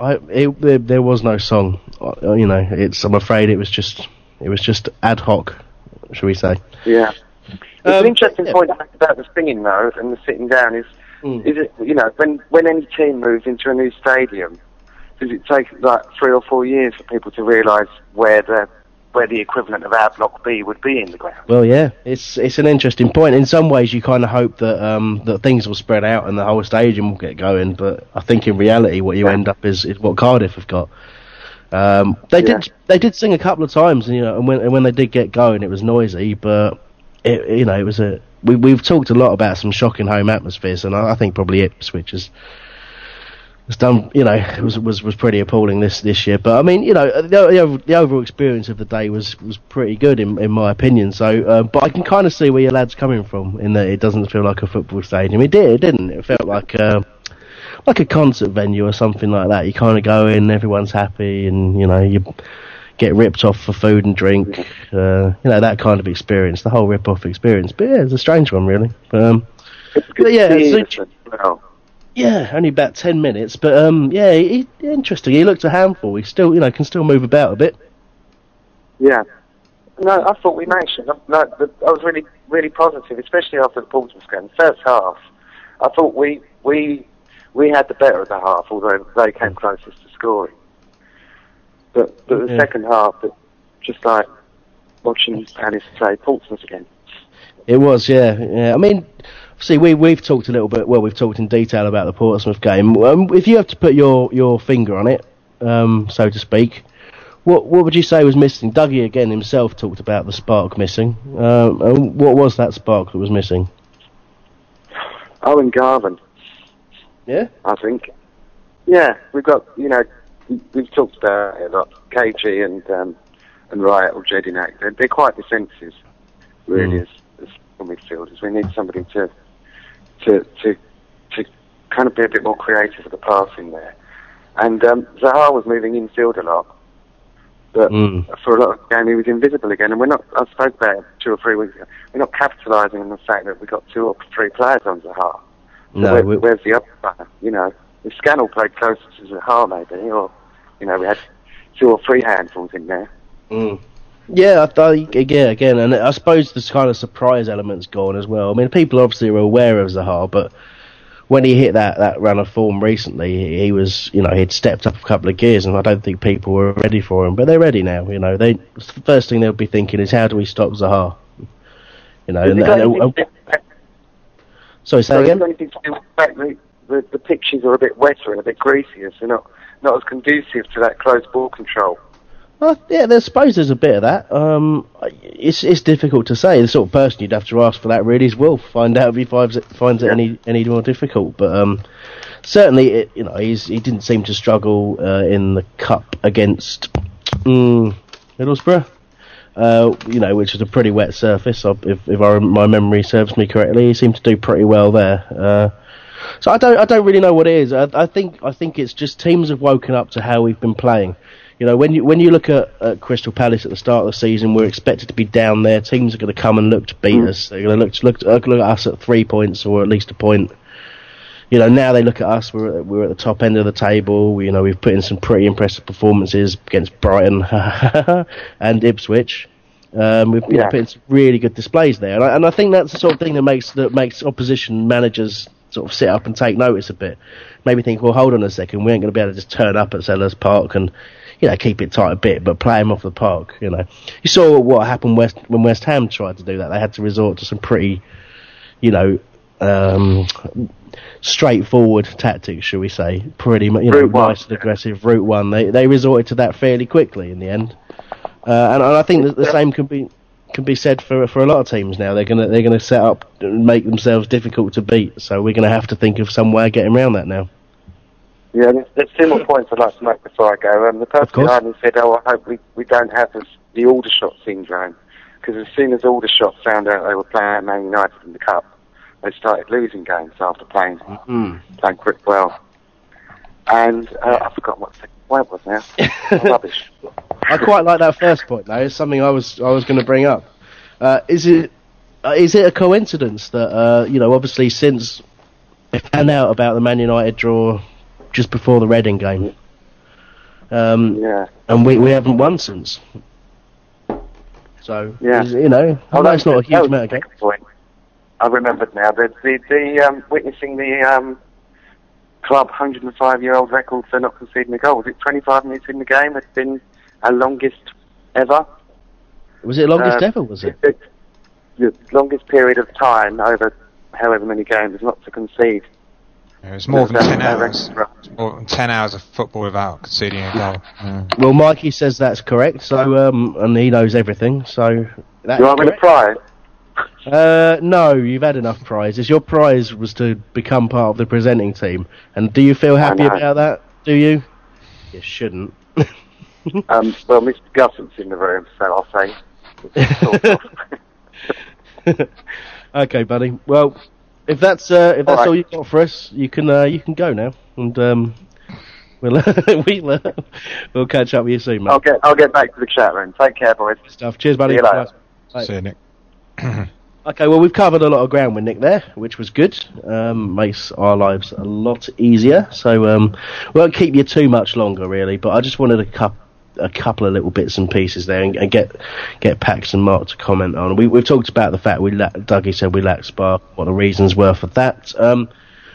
I, it, there, there was no song. Uh, you know, it's. I'm afraid it was just. It was just ad hoc, shall we say? yeah. It's Um, an interesting yeah. point about the singing though, and the sitting down is, Mm. is it you know when when any team moves into a new stadium, does it take like three or four years for people to realise where the where the equivalent of our block B would be in the ground. Well, yeah, it's it's an interesting point. In some ways, you kind of hope that um, that things will spread out and the whole stadium will get going. But I think in reality, what you end up is, is what Cardiff have got. Um, they Yeah. did they did sing a couple of times, you know, and when and when they did get going, it was noisy, but it, you know, it was a we we've talked a lot about some shocking home atmospheres, and I, I think probably Ipswich has was done, you know, was was was pretty appalling this this year. But I mean, you know, the the, overall experience of the day was was pretty good in in my opinion. So, uh, but I can kind of see where your lad's coming from in that it doesn't feel like a football stadium. It did, it didn't. It felt like. Uh, like a concert venue or something like that. You kind of go in, everyone's happy, and you know you get ripped off for food and drink. Uh, you know that kind of experience, the whole rip-off experience. But yeah, it's a strange one, really. But, um, but yeah, so- Well, yeah, only about ten minutes, but um, yeah, he, interesting. He looked a handful. He still, you know, can still move about a bit. yeah. No, I thought we managed it. No, I was really, really positive, especially after the Portsmouth game. First half, I thought we we we had the better of the half, although they came closest to scoring. But, but the Yeah. second half, just like watching Palace play Portsmouth again. It was, yeah, yeah. I mean, see, we we've talked a little bit. Well, we've talked in detail about the Portsmouth game. Um, if you have to put your your finger on it, um, so to speak, what what would you say was missing? Dougie again himself talked about the spark missing. Um, what was that spark that was missing? Owen Garvan. Yeah? I think. Yeah, we've got, you know, we- we've talked about it a lot. KG and um, and Riot or Jedinak, they're, they're quite defensive, really, Mm. as, as midfielders. We need somebody to, to, to, to kind of be a bit more creative with the passing there. And um, Zaha was moving infield a lot, but Mm. for a lot of the game he was invisible again. And we're not, I spoke about it two or three weeks ago, we're not capitalising on the fact that we've got two or three players on Zaha. So No, where, we- where's the other player? You know, if Scannell played closer to Zaha maybe, or, you know, we had two or three handfuls in there. Mm. Yeah, I, I, yeah, again, and I suppose this kind of surprise element's gone as well. I mean, people obviously were aware of Zaha, but when he hit that, that run of form recently, he, he was, you know, he'd stepped up a couple of gears, and I don't think people were ready for him. But they're ready now. You know, they the first thing they'll be thinking is how do we stop Zaha? You know, and, and- anything to do with- sorry, say again. got anything to do with the the, the pitches are a bit wetter and a bit greasier, so not, not as conducive to that close ball control. Uh, yeah, there's suppose there's a bit of that. Um, it's it's difficult to say. The sort of person you'd have to ask for that really is Wolf. Find out if he finds it finds it any any more difficult. But um, certainly, it, you know, he's he didn't seem to struggle uh, in the cup against mm, Middlesbrough. Uh, you know, which is a pretty wet surface. If if I, my memory serves me correctly, he seemed to do pretty well there. Uh, so I don't I don't really know what it is. I, I think I think it's just teams have woken up to how we've been playing. You know, when you when you look at, at Crystal Palace at the start of the season, we're expected to be down there. Teams are going to come and look to beat us. They're going to look to look, to, look at us at three points or at least a point. You know, now they look at us. We're at, we're at the top end of the table. You know, we've put in some pretty impressive performances against Brighton (laughs) and Ipswich. Um, we've Yeah. put in some really good displays there, and I, and I think that's the sort of thing that makes that makes opposition managers sort of sit up and take notice a bit. Maybe think, well, hold on a second, we ain't going to be able to just turn up at Selhurst Park and you know keep it tight a bit, but play them off the park. You know, you saw what happened West when West Ham tried to do that. They had to resort to some pretty, you know. Um, straightforward tactics, shall we say? Pretty much, you know, Route one. nice and aggressive route one. They they resorted to that fairly quickly in the end, uh, and, and I think that the same can be can be said for for a lot of teams now. They're gonna they're gonna set up and make themselves difficult to beat. So we're gonna have to think of some way of getting around that now. Yeah, there's, two more points I'd like to make before I go. Um, the person behind me said, "Oh, I hope we, we don't have this, the Aldershot syndrome," because as soon as Aldershot found out they were playing Man United in the cup, they started losing games after playing Mm. playing pretty well. And uh, I forgot what the second point was now. (laughs) Rubbish. I quite like that first point though. It's something I was I was going to bring up. Uh, is it uh, is it a coincidence that uh, you know obviously since they found out about the Man United draw just before the Reading game, um, Yeah. and we we haven't won since. So Yeah. you know, Oh, it's not a that huge amount of the games. second point. I remembered now. The the, the um, witnessing the um, club 105 year old record for not conceding a goal. Was it 25 minutes in the game? It's been our longest ever. Was it longest Um, ever? Was it? The, the longest period of time over however many games not to concede. It was more than That's- ten that hours. More than ten hours of football without conceding a goal. Yeah. Well, Mikey says that's correct. So, um, and he knows everything. So that You is want me to correct. prize? Uh, no, you've had enough prizes. Your prize was to become part of the presenting team. And do you feel happy about that? Do you? You shouldn't. (laughs) Um, well, Mr. Gusson's in the room, so I'll say. (laughs) (laughs) okay, buddy. Well, if that's uh, if that's All right. all you got for us, you can uh, you can go now, and um, we'll (laughs) we'll (laughs) uh, we'll catch up with you soon, mate. I'll get I'll get back to the chat room. Take care, boys. Stuff. Cheers, buddy. See you later. Bye. See you, Nick. (clears throat) Okay, well, we've covered a lot of ground with Nick there, which was good. Um, makes our lives a lot easier. So, um, won't keep you too much longer, really. But I just wanted a, cup, a couple of little bits and pieces there, and, and get get Pax and Mark to comment on. We, we've talked about the fact we la- Dougie said we lacked spark, what the reasons were for that. Um,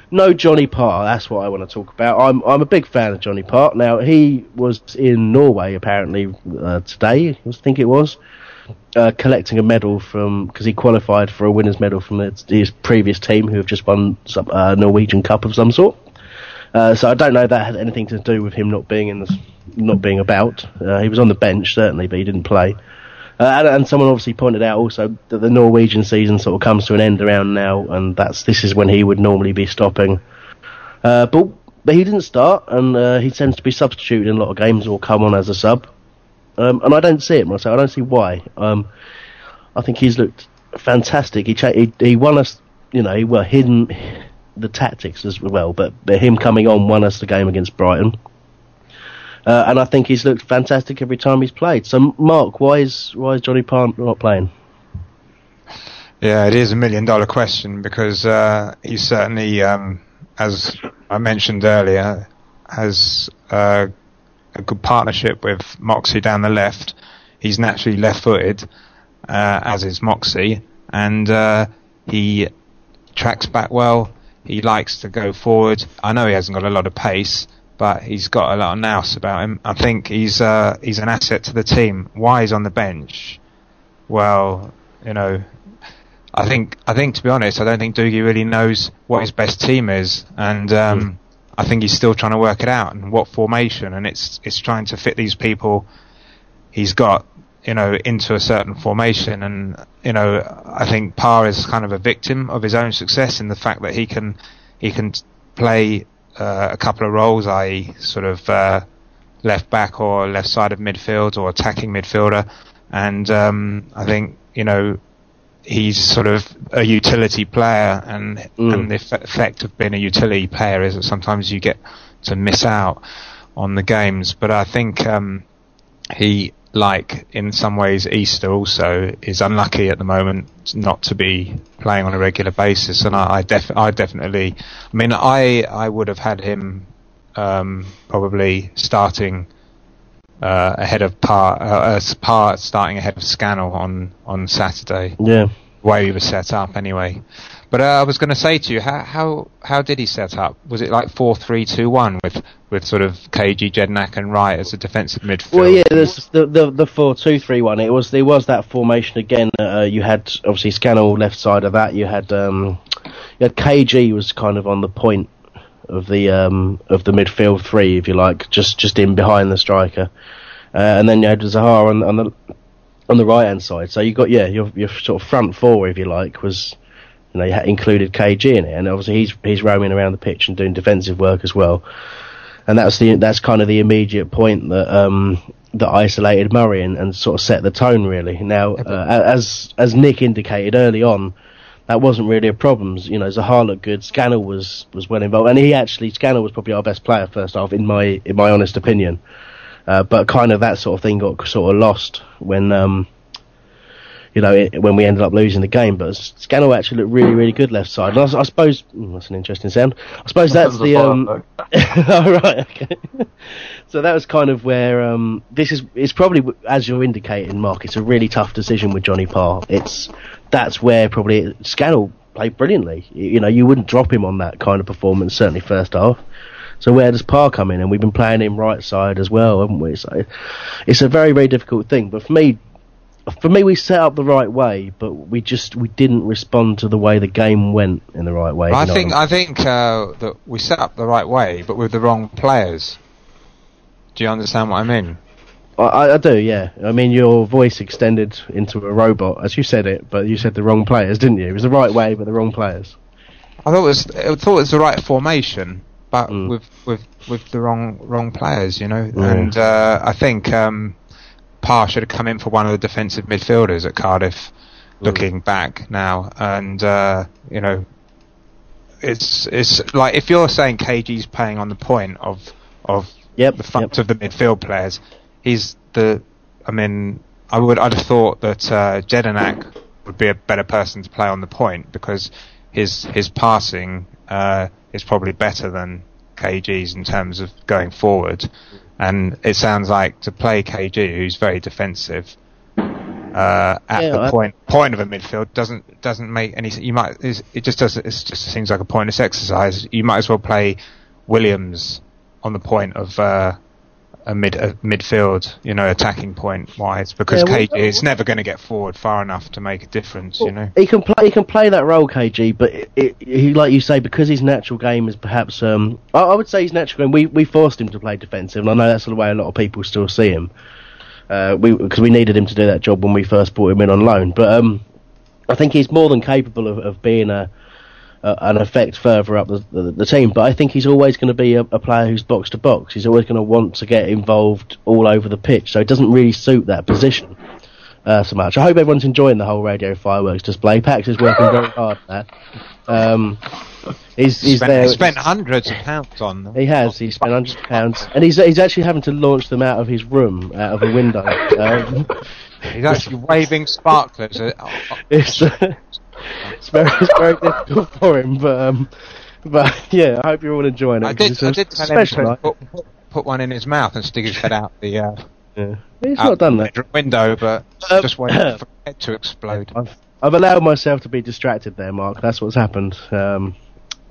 no Johnny Parr, that's what I want to talk about. I'm I'm a big fan of Johnny Parr. Now he was in Norway apparently uh, today, I think it was uh, collecting a medal from because he qualified for a winners' medal from his, his previous team, who have just won some uh, Norwegian Cup of some sort. Uh, so I don't know if that had anything to do with him not being in the, not being about. Uh, he was on the bench certainly, but he didn't play. Uh, and, and someone obviously pointed out also that the Norwegian season sort of comes to an end around now, and that's this is when he would normally be stopping. Uh, but but he didn't start, and uh, he tends to be substituted in a lot of games or come on as a sub. Um, and I don't see it myself. I don't see why. Um, I think he's looked fantastic. He, cha- he he won us, you know, well hidden the tactics as well, but, but him coming on won us the game against Brighton. Uh, and I think he's looked fantastic every time he's played. So, Mark, why is why is Johnny Parr not playing? Yeah, it is a million dollar question because uh, he certainly, um, as I mentioned earlier, has uh, a good partnership with Moxey down the left. He's naturally left footed, uh, as is Moxey, and uh, he tracks back well. He likes to go forward. I know he hasn't got a lot of pace, but he's got a lot of nous about him. I think he's uh, he's an asset to the team. Why he's on the bench? Well, you know, I think I think to be honest, I don't think Dougie really knows what his best team is, and um, I think he's still trying to work it out and what formation, and it's it's trying to fit these people he's got, you know, into a certain formation, and you know, I think Parr is kind of a victim of his own success in the fact that he can he can play uh, a couple of roles, i.e., sort of uh, left back or left side of midfield or attacking midfielder, and um, I think you know he's sort of a utility player, and Mm. and the eff- effect of being a utility player is that sometimes you get to miss out on the games. But I think um, he, like in some ways, Easter also is unlucky at the moment not to be playing on a regular basis, and I, I, def- I definitely, I mean, I I would have had him um, probably starting uh, ahead of part, uh, uh, Parr starting ahead of Scannell on on Saturday. Yeah. Way we were set up anyway. But uh, I was going to say to you, how how how did he set up? Was it like four three two one with with sort of KG Jedinak and Wright as a defensive midfield? Well, yeah, the the the four two three one. It was there was that formation again. Uh, you had obviously Scannell left side of that. You had um, you had KG was kind of on the point of the um of the midfield three, if you like, just just in behind the striker, uh, and then you had Zaha on on the on the right hand side. So you got yeah, your your sort of front four, if you like, was you had included KG in it, and obviously he's he's roaming around the pitch and doing defensive work as well and that's the that's kind of the immediate point that um, that isolated Murray and, and sort of set the tone really. Now, uh, as as Nick indicated early on, that wasn't really a problem. You know, Zaha looked good. Scannell was was well involved, and he actually Scannell was probably our best player first half in my in my honest opinion. Uh, but kind of that sort of thing got sort of lost when. Um, you know, it, when we ended up losing the game, but Scannell actually looked really, really good left side. And I, I suppose mm, that's an interesting sound. I suppose that's That the fire um, all (laughs) right, okay. (laughs) so that was kind of where um, this is. It's probably as you're indicating, Mark. It's a really tough decision with Johnny Parr. It's that's where probably Scannell played brilliantly. You, you know, you wouldn't drop him on that kind of performance, certainly first half. So where does Parr come in? And we've been playing him right side as well, haven't we? So it's a very, very difficult thing. But for me, for me, we set up the right way, but we just we didn't respond to the way the game went in the right way. I you know think what I think uh, that we set up the right way, but with the wrong players. Do you understand what I mean? I, I, I do, yeah. I mean, your voice extended into a robot as you said it, but you said the wrong players, didn't you? It was the right way, but the wrong players. I thought it was I thought it was the right formation, but Mm. with with with the wrong wrong players, you know. Yeah. And uh, I think um, Parr should have come in for one of the defensive midfielders at Cardiff. Looking back now, and uh, you know, it's it's like if you're saying KG's playing on the point of of Yep, the front of the midfield players, he's the. I mean, I would I'd have thought that uh, Jedinak would be a better person to play on the point because his his passing uh, is probably better than KG's in terms of going forward, and it sounds like to play KG, who's very defensive. Uh, at Yeah, the I- point point of a midfield doesn't doesn't make any. You might it just does it just seems like a pointless exercise. You might as well play Williams on the point of uh, a mid a midfield, you know, attacking point wise, because Yeah, well- KG is never going to get forward far enough to make a difference. You know, He can play. He can play that role, KG. But it, it, he, like you say, because his natural game is perhaps. Um, I, I would say his natural game. We we forced him to play defensive, and I know that's the way a lot of people still see him. Uh, we because we needed him to do that job when we first brought him in on loan. But um, I think he's more than capable of, of being a, a an effect further up the, the, the team. But I think he's always going to be a, a player who's box to box. He's always going to want to get involved all over the pitch. So it doesn't really suit that position uh, so much. I hope everyone's enjoying the HOL Radio fireworks display. Pax is working very hard that. Um, he's, he's spent, there. he spent hundreds of pounds on them. He has. He spent hundreds of pounds, and he's he's actually having to launch them out of his room, out of a window. (laughs) Um, He's actually waving sparklers. At, (laughs) it's, (laughs) it's very it's very difficult for him, but um, but yeah, I hope you're all enjoying it. I did. I did special to put, put, put one in his mouth and stick his head out the uh, Yeah. He's not done that. window, but Um, just waiting for (coughs) it to explode. I've I've allowed myself to be distracted there, Mark. That's what's happened. Um,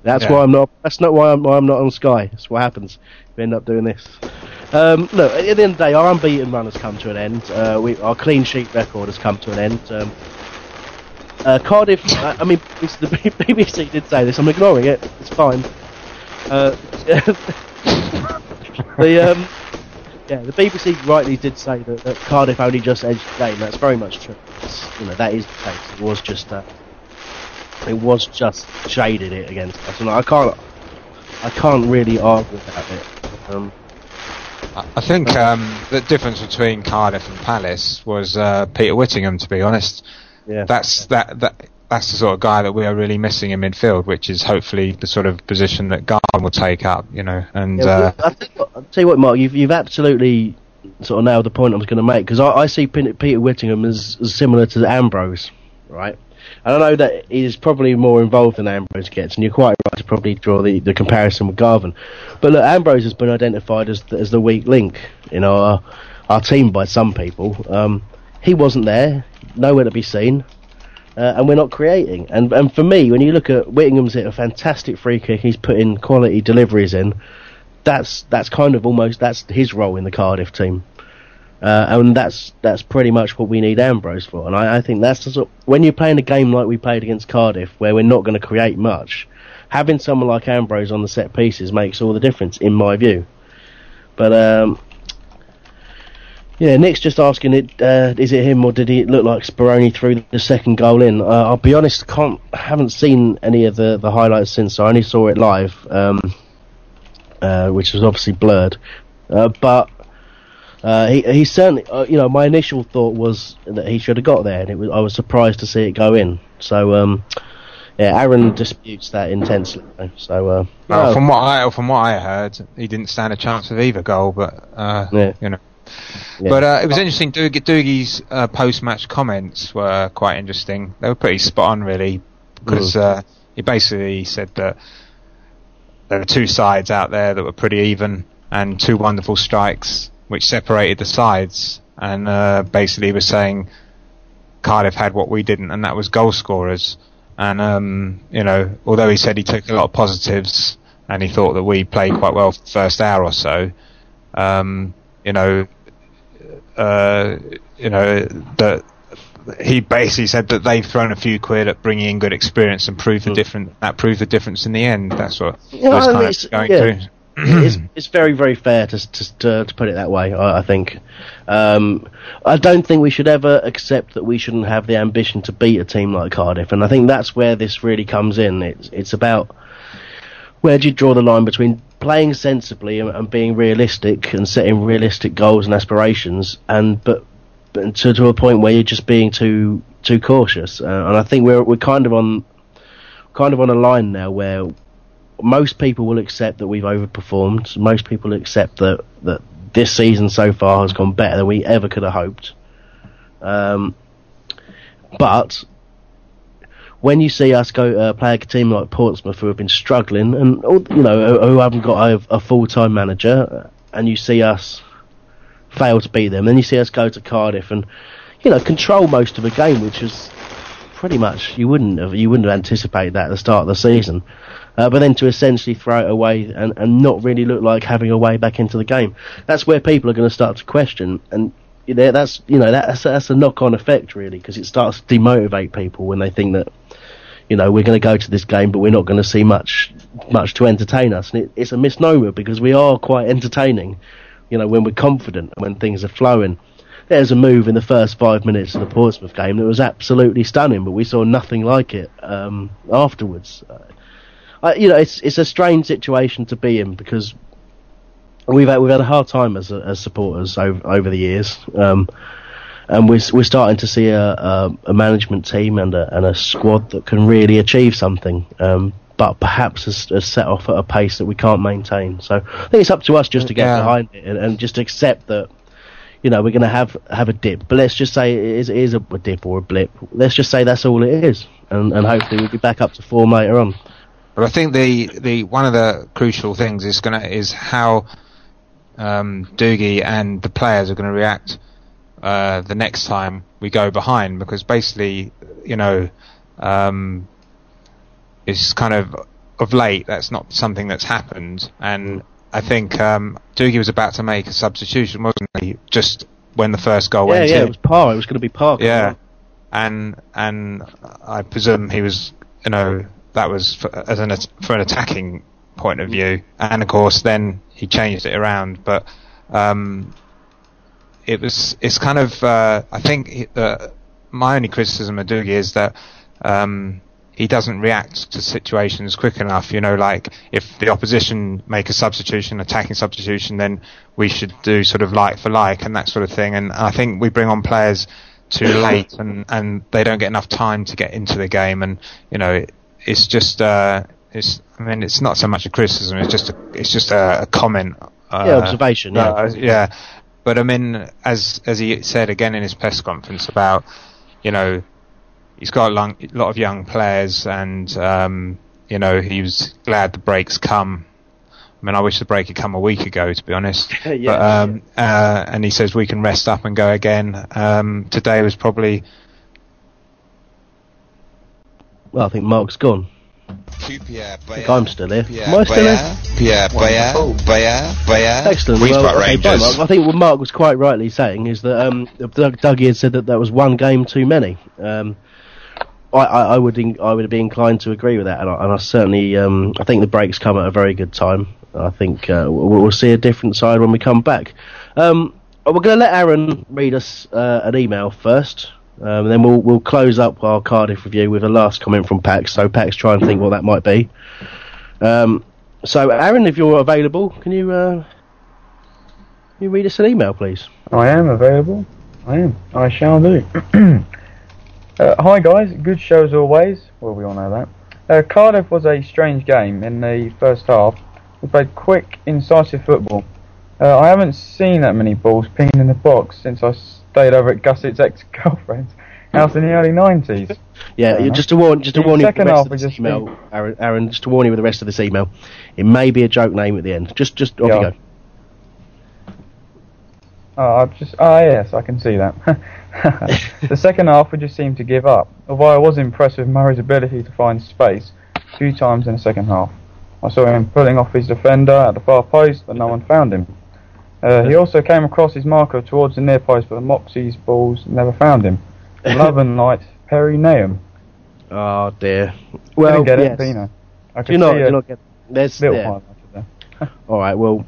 that's Yeah. why I'm not. That's not why I'm, why I'm not on Sky. That's what happens. We end up doing this. Um, look, at the end of the day, our unbeaten run has come to an end. Uh, we, our clean sheet record has come to an end. Um, uh, Cardiff. I, I mean, the (laughs) BBC did say this. I'm ignoring it. It's fine. Uh, (laughs) the um, yeah, the BBC rightly did say that, that Cardiff only just edged the game. That's very much true. It's, you know, that is the case. It was just that. It was just shaded it against us, and I can't. I can't really argue about it. Um, I I think um, the difference between Cardiff and Palace was uh, Peter Whittingham. To be honest, yeah, that's that that that's the sort of guy that we are really missing in midfield, which is hopefully the sort of position that Garn will take up. You know, and Yeah, uh, I what, I'll tell you what, Mark, you've you've absolutely sort of nailed the point I was going to make because I, I see Peter Whittingham as, as similar to Ambrose, right? And I know that he's probably more involved than Ambrose gets, and you're quite right to probably draw the, the comparison with Garvan. But look, Ambrose has been identified as the, as the weak link in our our team by some people. Um, he wasn't there, nowhere to be seen. Uh, and we're not creating. And and for me, when you look at Whittingham's hit a fantastic free kick, he's putting quality deliveries in. That's that's kind of almost that's his role in the Cardiff team, uh, and that's that's pretty much what we need Ambrose for. And I, I think that's when you're playing a game like we played against Cardiff, where we're not going to create much, having someone like Ambrose on the set pieces makes all the difference, in my view. But um, yeah, Nick's just asking it. Uh, is it him or did he look like Speroni threw the second goal in? Uh, I'll be honest, can't haven't seen any of the, the highlights since. I only saw it live, um, uh, which was obviously blurred. Uh, but uh, he he certainly, uh, you know, my initial thought was that he should have got there, and it was I was surprised to see it go in. So um, yeah, Aaron disputes that intensely. So uh, well, no. from what I from what I heard, he didn't stand a chance of either goal. But uh, Yeah. you know. Yeah. But uh, it was interesting. Dougie, Dougie's uh, post-match comments were quite interesting. They were pretty spot on, really, because Mm. uh, he basically said that there were two sides out there that were pretty even, and two wonderful strikes which separated the sides. And uh, basically, he was saying Cardiff had what we didn't, and that was goal scorers. And um, you know, although he said he took a lot of positives, and he thought that we played quite well for the first hour or so. Um, you know, uh, you know that he basically said that they've thrown a few quid at bringing in good experience and proved the different that proved the difference in the end. That's what Yeah, was I kind mean, of going yeah. through. it's, it's very, very fair to, to, to, to put it that way, I, I think. Um, I don't think we should ever accept that we shouldn't have the ambition to beat a team like Cardiff, and I think that's where this really comes in. It's, it's about where do you draw the line between playing sensibly and, and being realistic and setting realistic goals and aspirations, and but, but to, to a point where you're just being too too cautious. Uh, and I think we're we're kind of on kind of on a line now where most people will accept that we've overperformed. Most people accept that that this season so far has gone better than we ever could have hoped. Um, but when you see us go uh, play a team like Portsmouth, who have been struggling, and you know who, haven't got a, a full time manager, and you see us fail to beat them, then you see us go to Cardiff and you know control most of the game, which is pretty much you wouldn't have you wouldn't have anticipated that at the start of the season. Uh, but then to essentially throw it away and, and not really look like having a way back into the game, that's where people are going to start to question. And that's you know that's that's a knock-on effect really because it starts to demotivate people when they think that you know we're going to go to this game but we're not going to see much much to entertain us. And it, it's a misnomer because we are quite entertaining. You know when we're confident and when things are flowing. There's a move in the first five minutes of the Portsmouth game that was absolutely stunning, but we saw nothing like it um, afterwards. Uh, you know, it's it's a strange situation to be in because we've had, we've had a hard time as as supporters over over the years, um, and we're we're starting to see a, a, a management team and a and a squad that can really achieve something. Um, but perhaps has, has set off at a pace that we can't maintain. So I think it's up to us just to get Yeah. behind it and, and just accept that you know we're going to have have a dip. But let's just say it is, it is a, a dip or a blip. Let's just say that's all it is, and, and hopefully we'll be back up to form later on. But I think the, the one of the crucial things is gonna is how um, Dougie and the players are going to react uh, the next time we go behind because basically you know um, it's kind of of late that's not something that's happened and I think um, Dougie was about to make a substitution wasn't he just when the first goal yeah, went yeah, in it was Parr. It was going to be Parr. yeah, and and I presume he was, you know, that was for, as an at- for an attacking point of view, and of course then he changed it around. But um, it was it's kind of uh, I think uh, my only criticism of Dougie is that um, he doesn't react to situations quick enough. You know, like if the opposition make a substitution, attacking substitution, then we should do sort of like for like and that sort of thing. And I think we bring on players too (coughs) late, and and they don't get enough time to get into the game. And you know, it, it's just uh, it's I mean, it's not so much a criticism. It's just a, it's just a, a comment. Uh, Yeah, observation, yeah. uh, yeah. But I mean, as as he said again in his press conference about, you know, he's got a long, lot of young players, and um, you know he was glad the breaks come. I mean, I wish the break had come a week ago, to be honest. (laughs) Yeah, but, um, uh, and he says we can rest up and go again. Um, today was probably Well, I think Mark's gone. I think I'm still here. Am I still here? Excellent. Well, okay, Rangers. Mark. I think what Mark was quite rightly saying is that um, Doug, Dougie had said that that was one game too many. Um, I, I, I would in, I would be inclined to agree with that, and I, and I certainly um, I think the breaks come at a very good time. I think uh, we'll, we'll see a different side when we come back. Um, we're going to let Aaron read us uh, an email first. Um, and then we'll we'll close up our Cardiff review with a last comment from Pax. So Pax, try and think what that might be. Um, so Aaron, if you're available, can you uh, can you read us an email, please? I am available. I am. I shall do. (clears throat) uh, hi guys, good show as always. Well, we all know that. Uh, Cardiff was a strange game in the first half. We played quick, incisive football. Uh, I haven't seen that many balls pinged in the box since I stayed over at Gussett's ex-girlfriend's house in the early 90s. Yeah, you- just to warn, just to warn you with the rest of this email, Aaron, Aaron, just to warn you with the rest of this email, it may be a joke name at the end. Just, just off Yeah. you go. Oh, I just ah yes, I can see that. (laughs) the second half we just seemed to give up. Although I was impressed with Murray's ability to find space a few times in the second half. I saw him pulling off his defender at the far post, but no one found him. Uh, he also came across his marker towards the near post, but the Moxey's balls never found him. (laughs) Love Lights, Perry Nahum. Oh dear. Well, Didn't get yes. it, but, you know. I Do could you not? see do you not get? There's little yeah. highlight of that. (laughs) All right. Well,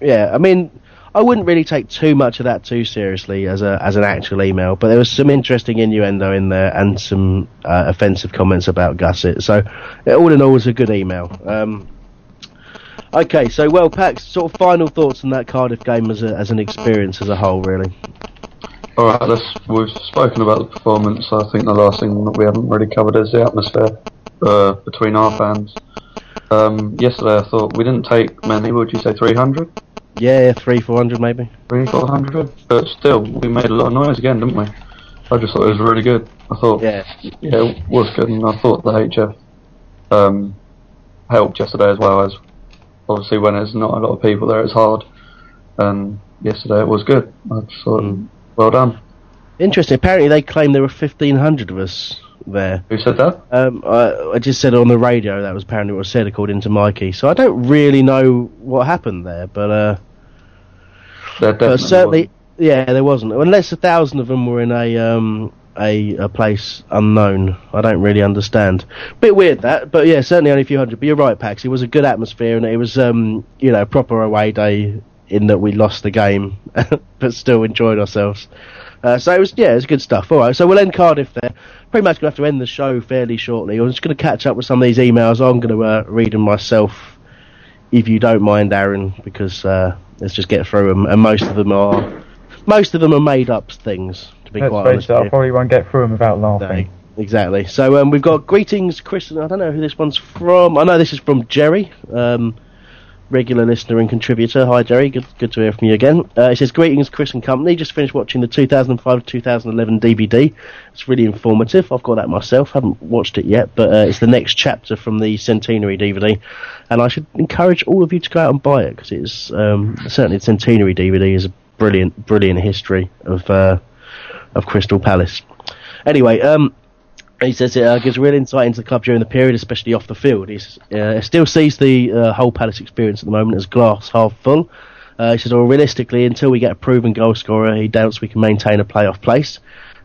yeah. I mean, I wouldn't really take too much of that too seriously as a as an actual email, but there was some interesting innuendo in there and some uh, offensive comments about Gusset. So, all in all, it was a good email. Um, okay. So, well, Pax, sort of final thoughts on that Cardiff game as a, as an experience as a whole, really. All right, let's, we've spoken about the performance. I think the last thing that we haven't really covered is the atmosphere uh, between our fans. Um, yesterday, I thought we didn't take many. Would you say 300? Yeah, three, four hundred maybe. Three, four hundred? But still, we made a lot of noise again, didn't we? I just thought it was really good. I thought, Yeah. yeah, it was good, and I thought the HF um, helped yesterday as well. As obviously, when there's not a lot of people there, it's hard. And yesterday, it was good. I thought, Hmm. well done. Interesting. Apparently, they claim there were fifteen hundred of us there. Who said that? Um, I, I just said on the radio. That was apparently what was said according to Mikey. So I don't really know what happened there, but uh, There but definitely certainly, yeah, there wasn't. Unless a thousand of them were in a um a a place unknown. I don't really understand. Bit weird that, but yeah, certainly only a few hundred. But you're right, Pax. It was a good atmosphere, and it was um you know a proper away day in that we lost the game, (laughs) but still enjoyed ourselves. Uh, so it was yeah, it was good stuff. All right, so we'll end Cardiff there. Pretty much gonna have to end the show fairly shortly. I'm just gonna catch up with some of these emails. I'm gonna uh, read them myself, if you don't mind, Aaron, because uh, let's just get through them. And most of them are most of them are made up things. To be quite honest, I probably won't get through them without laughing. Exactly. So um, we've got greetings, Chris. I don't know who this one's from. I know this is from Jerry, um, regular listener and contributor. Hi, Jerry. Good, good to hear from you again. Uh, it says greetings, Chris and company. Just finished watching the 2005-2011 DVD. It's really informative. I've got that myself. Haven't watched it yet, but uh, it's the next chapter from the centenary DVD, and I should encourage all of you to go out and buy it because it's um, certainly the centenary DVD is a brilliant, brilliant history of uh, of Crystal Palace. Anyway, um, he says it uh, gives real insight into the club during the period, especially off the field. He uh, still sees the uh, whole Palace experience at the moment as glass half full. Uh, he says, well, realistically, until we get a proven goal scorer, he doubts we can maintain a playoff place.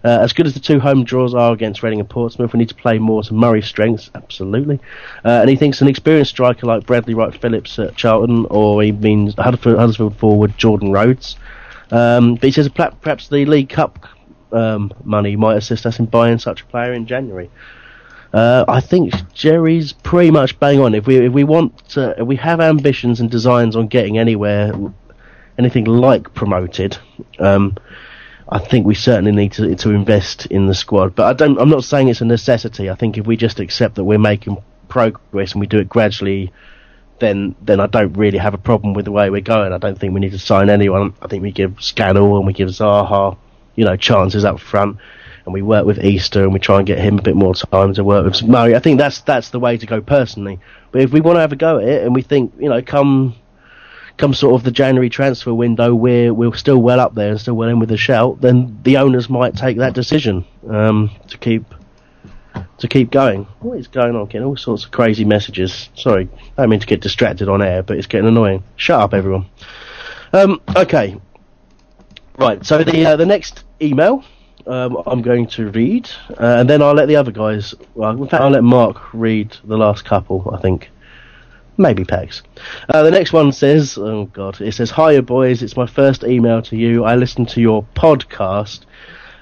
Uh, as good as the two home draws are against Reading and Portsmouth, we need to play more to Murray's strengths, absolutely. Uh, and he thinks an experienced striker like Bradley Wright Phillips at Charlton, or he means Huddersfield, Huddersfield forward Jordan Rhodes. Um, but he says perhaps the League Cup um, money might assist us in buying such a player in January. Uh, I think Jerry's pretty much bang on. If we if we want to, if we have ambitions and designs on getting anywhere, anything like promoted, um, I think we certainly need to to invest in the squad. But I don't. I'm not saying it's a necessity. I think if we just accept that we're making progress and we do it gradually, then then I don't really have a problem with the way we're going. I don't think we need to sign anyone. I think we give Scannell and we give Zaha, you know, chances up front, and we work with Easter and we try and get him a bit more time to work with Murray. I think that's that's the way to go personally. But if we want to have a go at it and we think, you know, come come sort of the January transfer window, we're we're still well up there and still well in with the shout, then the owners might take that decision um, to keep to keep going. What is going on? Getting all sorts of crazy messages. Sorry, I don't mean to get distracted on air, but it's getting annoying. Shut up, everyone. Um, okay, right. So the uh, the next email um, I'm going to read, uh, and then I'll let the other guys. Well, in fact, I'll let Mark read the last couple. I think. Maybe Pegs. Uh, the next one says, oh god, it says, Hiya boys, it's my first email to you. I listen to your podcast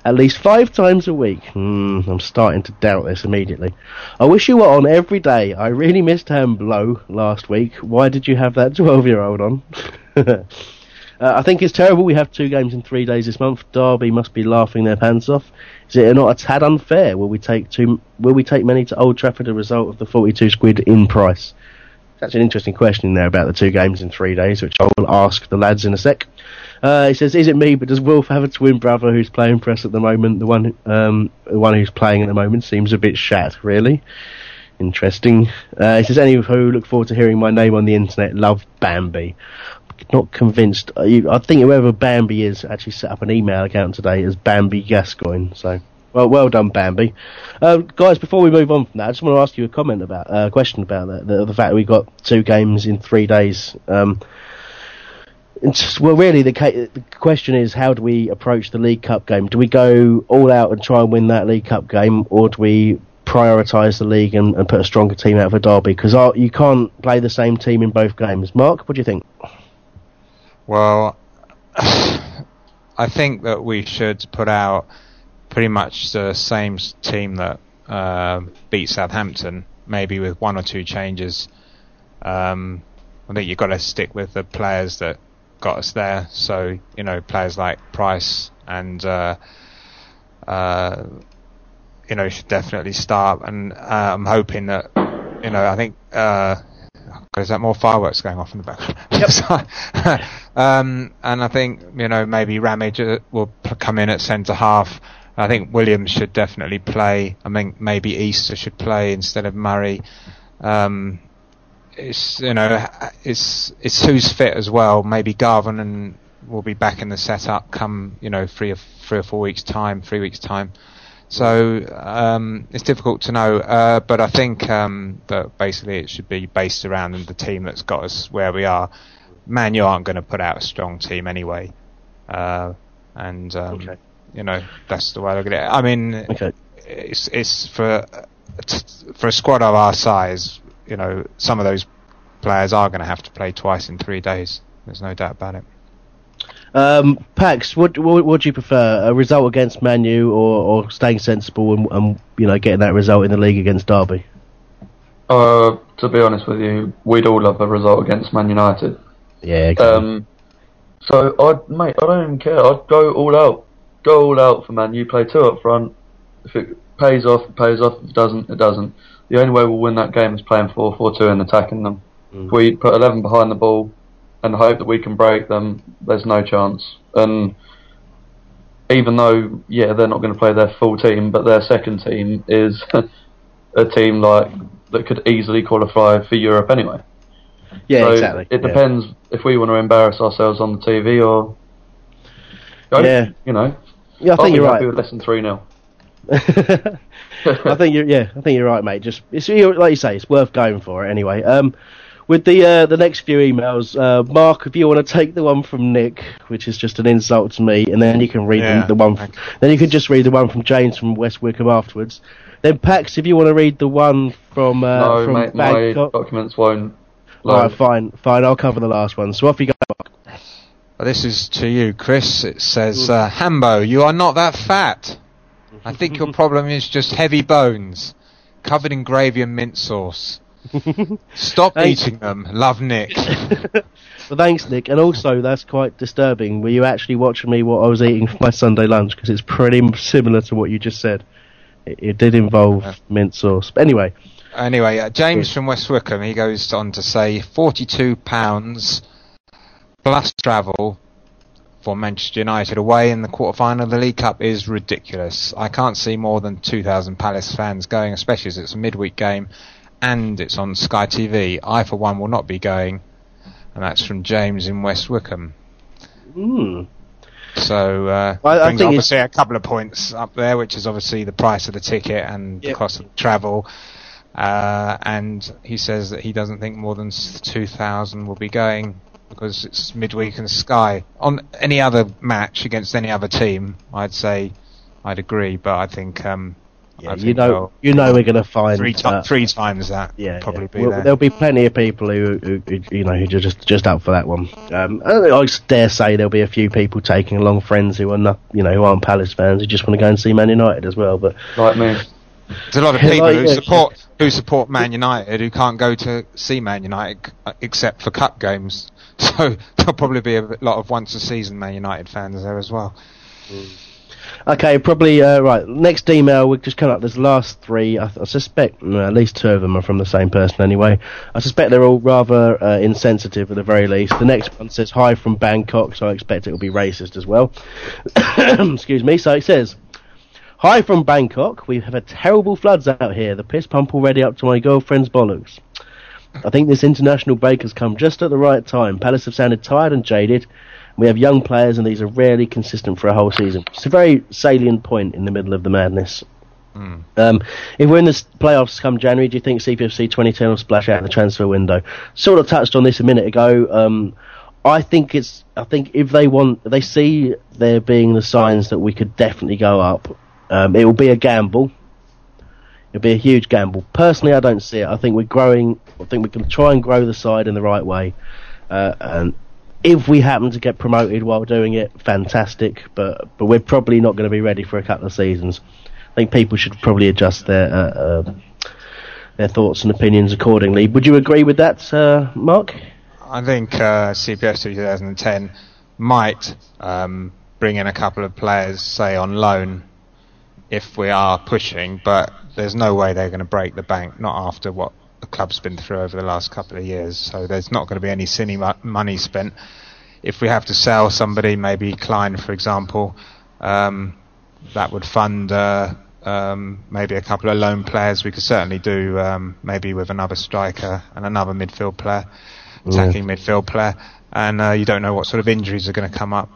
at least five times a week. Hmm, I'm starting to doubt this immediately. I wish you were on every day. I really missed Blow last week. Why did you have that (laughs) 12 year old on? (laughs) uh, I think it's terrible we have two games in three days this month. Derby must be laughing their pants off. Is it not a tad unfair? Will we take two? Will we take many to Old Trafford as a result of the 42 squid in price? That's an interesting question there about the two games in three days, which I will ask the lads in a sec. Uh, he says, "Is it me? But does Wilf have a twin brother who's playing press at the moment? The one, um, the one who's playing at the moment seems a bit shat, really." Interesting. Uh, he says, "Anywho, look forward to hearing my name on the internet. Love Bambi." Not convinced. Uh, I think whoever Bambi is actually set up an email account today as Bambi Gascoigne. So, well, well done, Bambi. Uh, guys, before we move on from that, I just want to ask you a comment about a uh, question about that. The, the fact we got two games in three days. Um, well, really, the, ca- the question is how do we approach the League Cup game? Do we go all out and try and win that League Cup game, or do we prioritise the league and, and put a stronger team out for Derby? Because you can't play the same team in both games. Mark, what do you think? Well, (sighs) I think that we should put out pretty much the same team that uh, beat Southampton, maybe with one or two changes. Um, I think you've got to stick with the players that got us there. So you know, players like Price and uh, uh, you know should definitely start. And uh, I'm hoping that you know, I think. Uh, is that more fireworks going off in the background? Yep. (laughs) um, and I think you know maybe Ramage uh, will come in at centre half. I think Williams should definitely play. I mean, maybe Easter should play instead of Murray. Um, it's you know it's it's who's fit as well. Maybe Garvan and will be back in the setup come you know three or three or four weeks time, three weeks time. So um, it's difficult to know, uh, but I think um, that basically it should be based around the team that's got us where we are. Man, you aren't going to put out a strong team anyway, uh, and um, okay. you know that's the way I look at it. I mean, okay. it's it's for for a squad of our size you know, some of those players are going to have to play twice in three days. There's no doubt about it. Um, Pax, what, what, what do you prefer? A result against Manu or, or staying sensible and, and, you know getting that result in the league against Derby? Uh, to be honest with you, we'd all love a result against Man United. Yeah. Exactly. Um, so I, mate, I don't even care. I'd go all out, go all out for Man. You play two up front. If it pays off, it pays off. If it doesn't, it doesn't the only way we'll win that game is playing 4-4-2 and attacking them. Mm. If we put 11 behind the ball and hope that we can break them, there's no chance. And even though, yeah, they're not going to play their full team, but their second team is (laughs) a team like that could easily qualify for Europe anyway. Yeah, so exactly. It depends yeah. if we want to embarrass ourselves on the TV or. Yeah. You know. Yeah, I think you're right. With less than 3 0. (laughs) I think you're yeah, I think you're right, mate. Just it's like you say, it's worth going for it anyway. Um, with the uh, the next few emails, uh, Mark, if you want to take the one from Nick, which is just an insult to me, and then you can read yeah, the, the, one, from, then you can just read the one from James from West Wickham afterwards. Then Pax, if you want to read the one from uh, no, from mate, Bangkok, my documents won't. Alright, fine, fine. I'll cover the last one. So off you go. Mark. This is to you, Chris. It says, uh, Hambo, you are not that fat. I think your (laughs) problem is just heavy bones, covered in gravy and mint sauce. Stop eating them. Love Nick. (laughs) well, thanks, Nick. And also, that's quite disturbing. Were you actually watching me what I was eating for my Sunday lunch? Because it's pretty similar to what you just said. It, it did involve yeah. mint sauce. But anyway. Anyway, uh, James yeah. from West Wickham, he goes on to say £42 plus travel for Manchester United away in the quarter-final of the League Cup is ridiculous. I can't see more than 2,000 Palace fans going, especially as it's a midweek game and it's on Sky TV. I, for one, will not be going, and that's from James in West Wickham. Hmm. So uh, I, I brings obviously a couple of points up there, which is obviously the price of the ticket and yep. the cost of travel. Uh, and he says that he doesn't think more than 2,000 will be going because it's midweek and Sky. On any other match against any other team, I'd say I'd agree, but I think. Um, yeah, I you know, you know, we're going to find three, t- uh, three times that. Yeah, probably yeah. be well, there. There'll be plenty of people who, who, who you know, who are just just up for that one. Um, I dare say there'll be a few people taking along friends who are not, you know, who aren't Palace fans who just want to go and see Man United as well. But like me, there's a lot of people who support who support Man United who can't go to see Man United except for cup games. (laughs) So there'll probably be a lot of once a season Man United fans there as well. Mm. Okay, probably uh, right. Next email we just come up. There's last three. I, I suspect at least two of them are from the same person anyway. I suspect they're all rather uh, insensitive at the very least. The next one says hi from Bangkok, so I expect it will be racist as well. (coughs) Excuse me. So it says. Hi from Bangkok. We have a terrible floods out here. The piss pump already up to my girlfriend's bollocks. I think this international break has come just at the right time. Palace have sounded tired and jaded. We have young players, and these are rarely consistent for a whole season. It's a very salient point in the middle of the madness. Mm. Um, if we're in the playoffs come January, do you think CPFC 2010 will splash out in the transfer window? Sort of touched on this a minute ago. Um, I think it's. I think if they want, they see there being the signs that we could definitely go up. Um, it will be a gamble. It'll be a huge gamble. Personally, I don't see it. I think we're growing. I think we can try and grow the side in the right way. Uh, and if we happen to get promoted while doing it, fantastic. But but we're probably not going to be ready for a couple of seasons. I think people should probably adjust their uh, uh, their thoughts and opinions accordingly. Would you agree with that, uh, Mark? I think uh, CPFC 2010 might um, bring in a couple of players, say on loan, if we are pushing, but there's no way they're going to break the bank, not after what the club's been through over the last couple of years. So there's not going to be any silly money spent. If we have to sell somebody, maybe Clyne, for example, um, that would fund uh, um, maybe a couple of loan players. We could certainly do um, maybe with another striker and another midfield player, attacking midfield player. And uh, you don't know what sort of injuries are going to come up,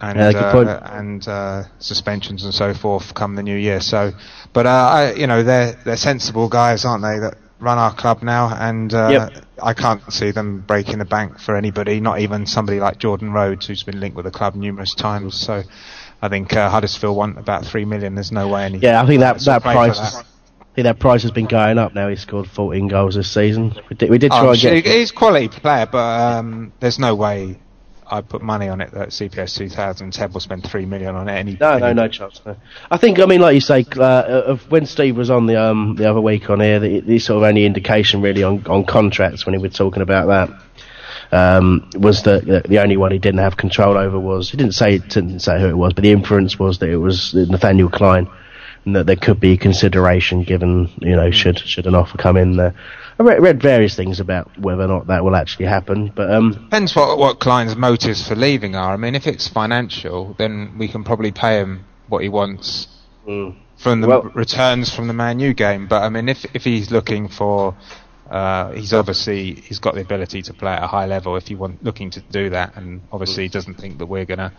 and uh, and uh, suspensions and so forth come the new year. So, but uh, I, you know, they're they're sensible guys, aren't they? That run our club now, and uh, Yep. I can't see them breaking the bank for anybody, not even somebody like Jordan Rhodes, who's been linked with the club numerous times. So, I think uh, Huddersfield want about three million. There's no way any. Yeah, I think that that price. I think that price has been going up now. He scored 14 goals this season. We did, we did try Oh, and get. he's a quality player, but um, there's no way I'd put money on it that CPFC 2010 will spend three million on it. Any, No, no, no chance. No. I think, I mean, like you say, uh, of when Steve was on the um, the other week on here, the, the sort of only indication really on, on contracts when he was talking about that um, was that the, the only one he didn't have control over was he didn't say didn't say who it was, but the inference was that it was Nathaniel Clyne, and that there could be consideration given you know should should an offer come in there. I read, read various things about whether or not that will actually happen, but um, Depends what what Clyne's motives for leaving are. I mean, if it's financial, then we can probably pay him what he wants from the Well- returns from the Man U game. But I mean, if if he's looking for, uh, he's obviously he's got the ability to play at a high level. If he want looking to do that, and obviously doesn't think that we're gonna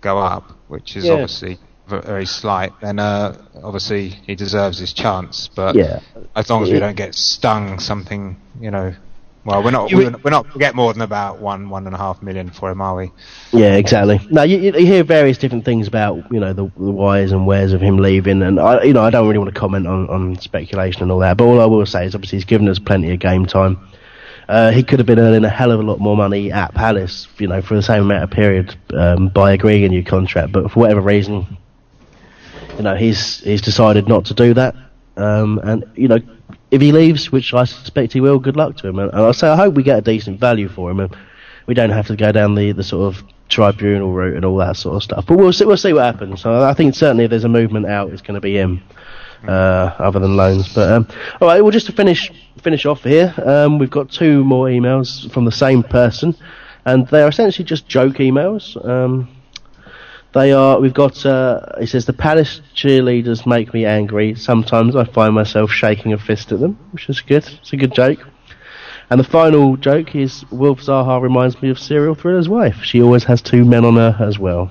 go up, which is Yeah. obviously very slight, then uh, obviously he deserves his chance. But Yeah. as long as we don't get stung, something you know. Well, we're not. We're, we're not get more than about one, one and a half million for him, are we? Yeah, exactly. Now you, you hear various different things about you know the, the whys and wheres of him leaving, and I you know I don't really want to comment on, on speculation and all that. But all I will say is obviously he's given us plenty of game time. Uh, he could have been earning a hell of a lot more money at Palace, you know, for the same amount of period um, by agreeing a new contract. But for whatever reason, you know, he's he's decided not to do that. Um, and you know, if he leaves, which I suspect he will, good luck to him. And I say I hope we get a decent value for him, and we don't have to go down the, the sort of tribunal route and all that sort of stuff. But we'll see we'll see what happens. I think certainly if there's a movement out, it's going to be him. Uh, other than loans, but um, all right. Well, just to finish finish off here, um, we've got two more emails from the same person, and they are essentially just joke emails. Um, they are. We've got. Uh, he says the Palace cheerleaders make me angry. Sometimes I find myself shaking a fist at them, which is good. It's a good joke. And the final joke is Wilf Zaha reminds me of serial thriller's wife. She always has two men on her as well.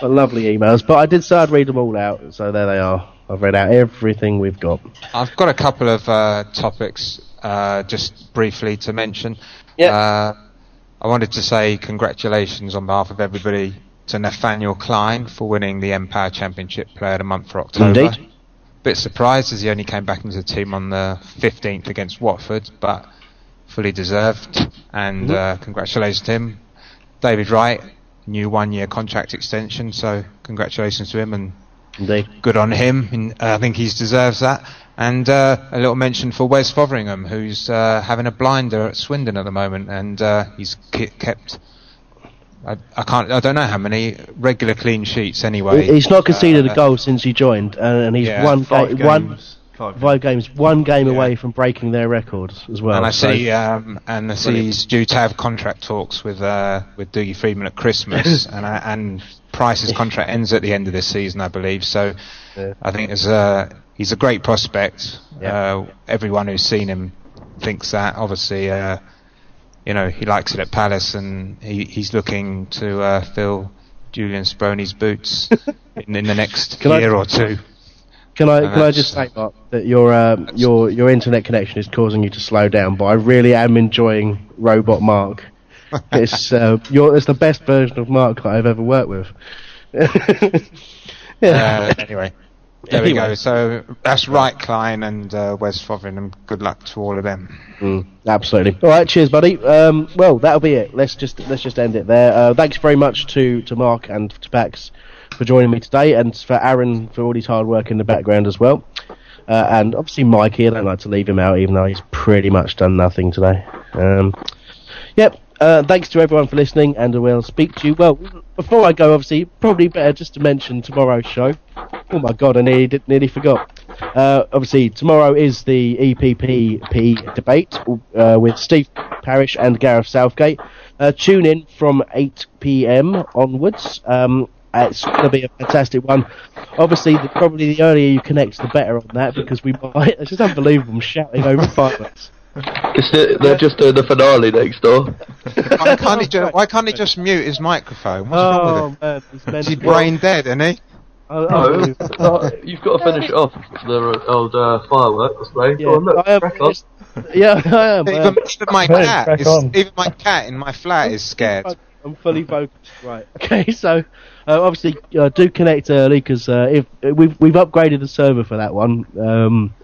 Well, lovely emails, but I did say I'd read them all out, so there they are. I've read out everything we've got. I've got a couple of uh, topics uh, just briefly to mention. Yeah. Uh, I wanted to say congratulations on behalf of everybody to Nathaniel Clyne for winning the npower Championship Player of the Month for October. Indeed. Bit surprised as he only came back into the team on the 15th against Watford, but fully deserved. And uh, congratulations to him. David Wright, new one-year contract extension, so congratulations to him and Indeed. good on him. And, uh, I think he deserves that. And uh, a little mention for Wes Foderingham, who's uh, having a blinder at Swindon at the moment, and uh, he's kept. I, I can't. I don't know how many regular clean sheets anyway. He's not conceded Uh, a goal since he joined, and, and he's yeah, one five ga- one games. five games, one game away from breaking their record as well. and I so- see, um, and I see Brilliant. he's due to have contract talks with uh, with Dougie Freedman at Christmas, (laughs) and I, and Price's contract ends at the end of this season, I believe. So I think there's a he's a great prospect. Uh, everyone who's seen him thinks that. Obviously, uh, you know he likes it at Palace, and he, he's looking to uh, fill Julian Speroni's boots (laughs) in, in the next Can I- year or two. Can I Uh, can I just say, Mark, that your um, your your internet connection is causing you to slow down, but I really am enjoying Robot Mark (laughs) it's uh, it's the best version of Mark that I've ever worked with. yeah. (laughs) Uh, anyway. There Anyway. we go. So that's right, Clyne and uh, Wes Foderingham. Good luck to all of them. Mm, absolutely. All right, cheers, buddy. Um, well, that'll be it. Let's just let's just end it there. Uh, thanks very much to, to Mark and to Pax for joining me today, and for Aaron for all his hard work in the background as well. Uh, and obviously Mikey, I don't like to leave him out, even though he's pretty much done nothing today. Um, yep. Uh, thanks to everyone for listening, and we'll speak to you. Well, before I go, obviously, probably better just to mention tomorrow's show. Oh my god, I nearly, nearly forgot. Uh, obviously, tomorrow is the EPPP debate uh, with Steve Parish and Gareth Southgate. Uh, tune in from 8 pm onwards. Um, it's going to be a fantastic one. Obviously, the, probably the earlier you connect, the better on that because we might. It's just unbelievable shouting over fireworks. It's the, they're just doing the finale next door. (laughs) why, can't he ju- why can't he just mute his microphone? What's wrong Oh with man, he's him? Is he brain dead, isn't he? Oh, No, oh, uh, you've got to finish it off the old uh, firework display. Yeah, Go on, look, I am crack on. just- yeah, I am. Even, even my (laughs) cat, crack is, on. even my cat in my flat is scared. I'm fully focused. Right. Okay. (laughs) So, uh, obviously, uh, do connect early because uh, if we've we've upgraded the server for that one, um,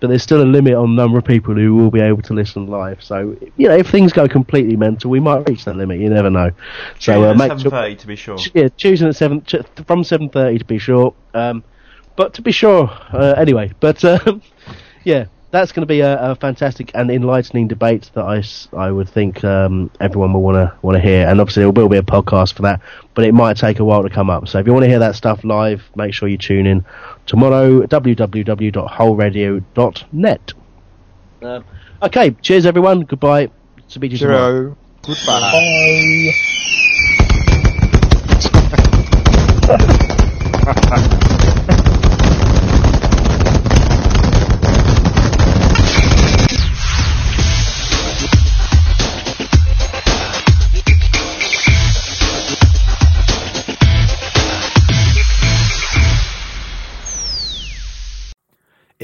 but there's still a limit on the number of people who will be able to listen live. So, you know, if things go completely mental, we might reach that limit. You never know. So, uh, make sure. 7.30 to be sure. Yeah, choosing at seven from seven thirty to be sure. Um, but to be sure, uh, anyway. But (laughs) um, yeah, that's going to be a, a fantastic and enlightening debate that I, I would think um, everyone will want to want to hear. And obviously, there will be a podcast for that, but it might take a while to come up. So if you want to hear that stuff live, make sure you tune in tomorrow. www.holradio.net. Um, okay, cheers everyone. Goodbye. Speak to you tomorrow. Cheerio. Goodbye. (laughs)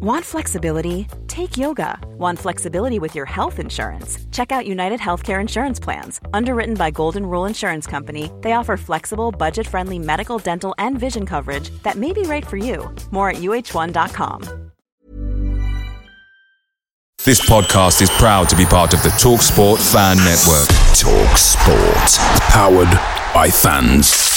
Want flexibility? Take yoga. Want flexibility with your health insurance? Check out United Healthcare Insurance Plans. Underwritten by Golden Rule Insurance Company, they offer flexible, budget friendly medical, dental, and vision coverage that may be right for you. More at uh1.com. This podcast is proud to be part of the TalkSport Fan Network. Talk Sport. Powered by fans.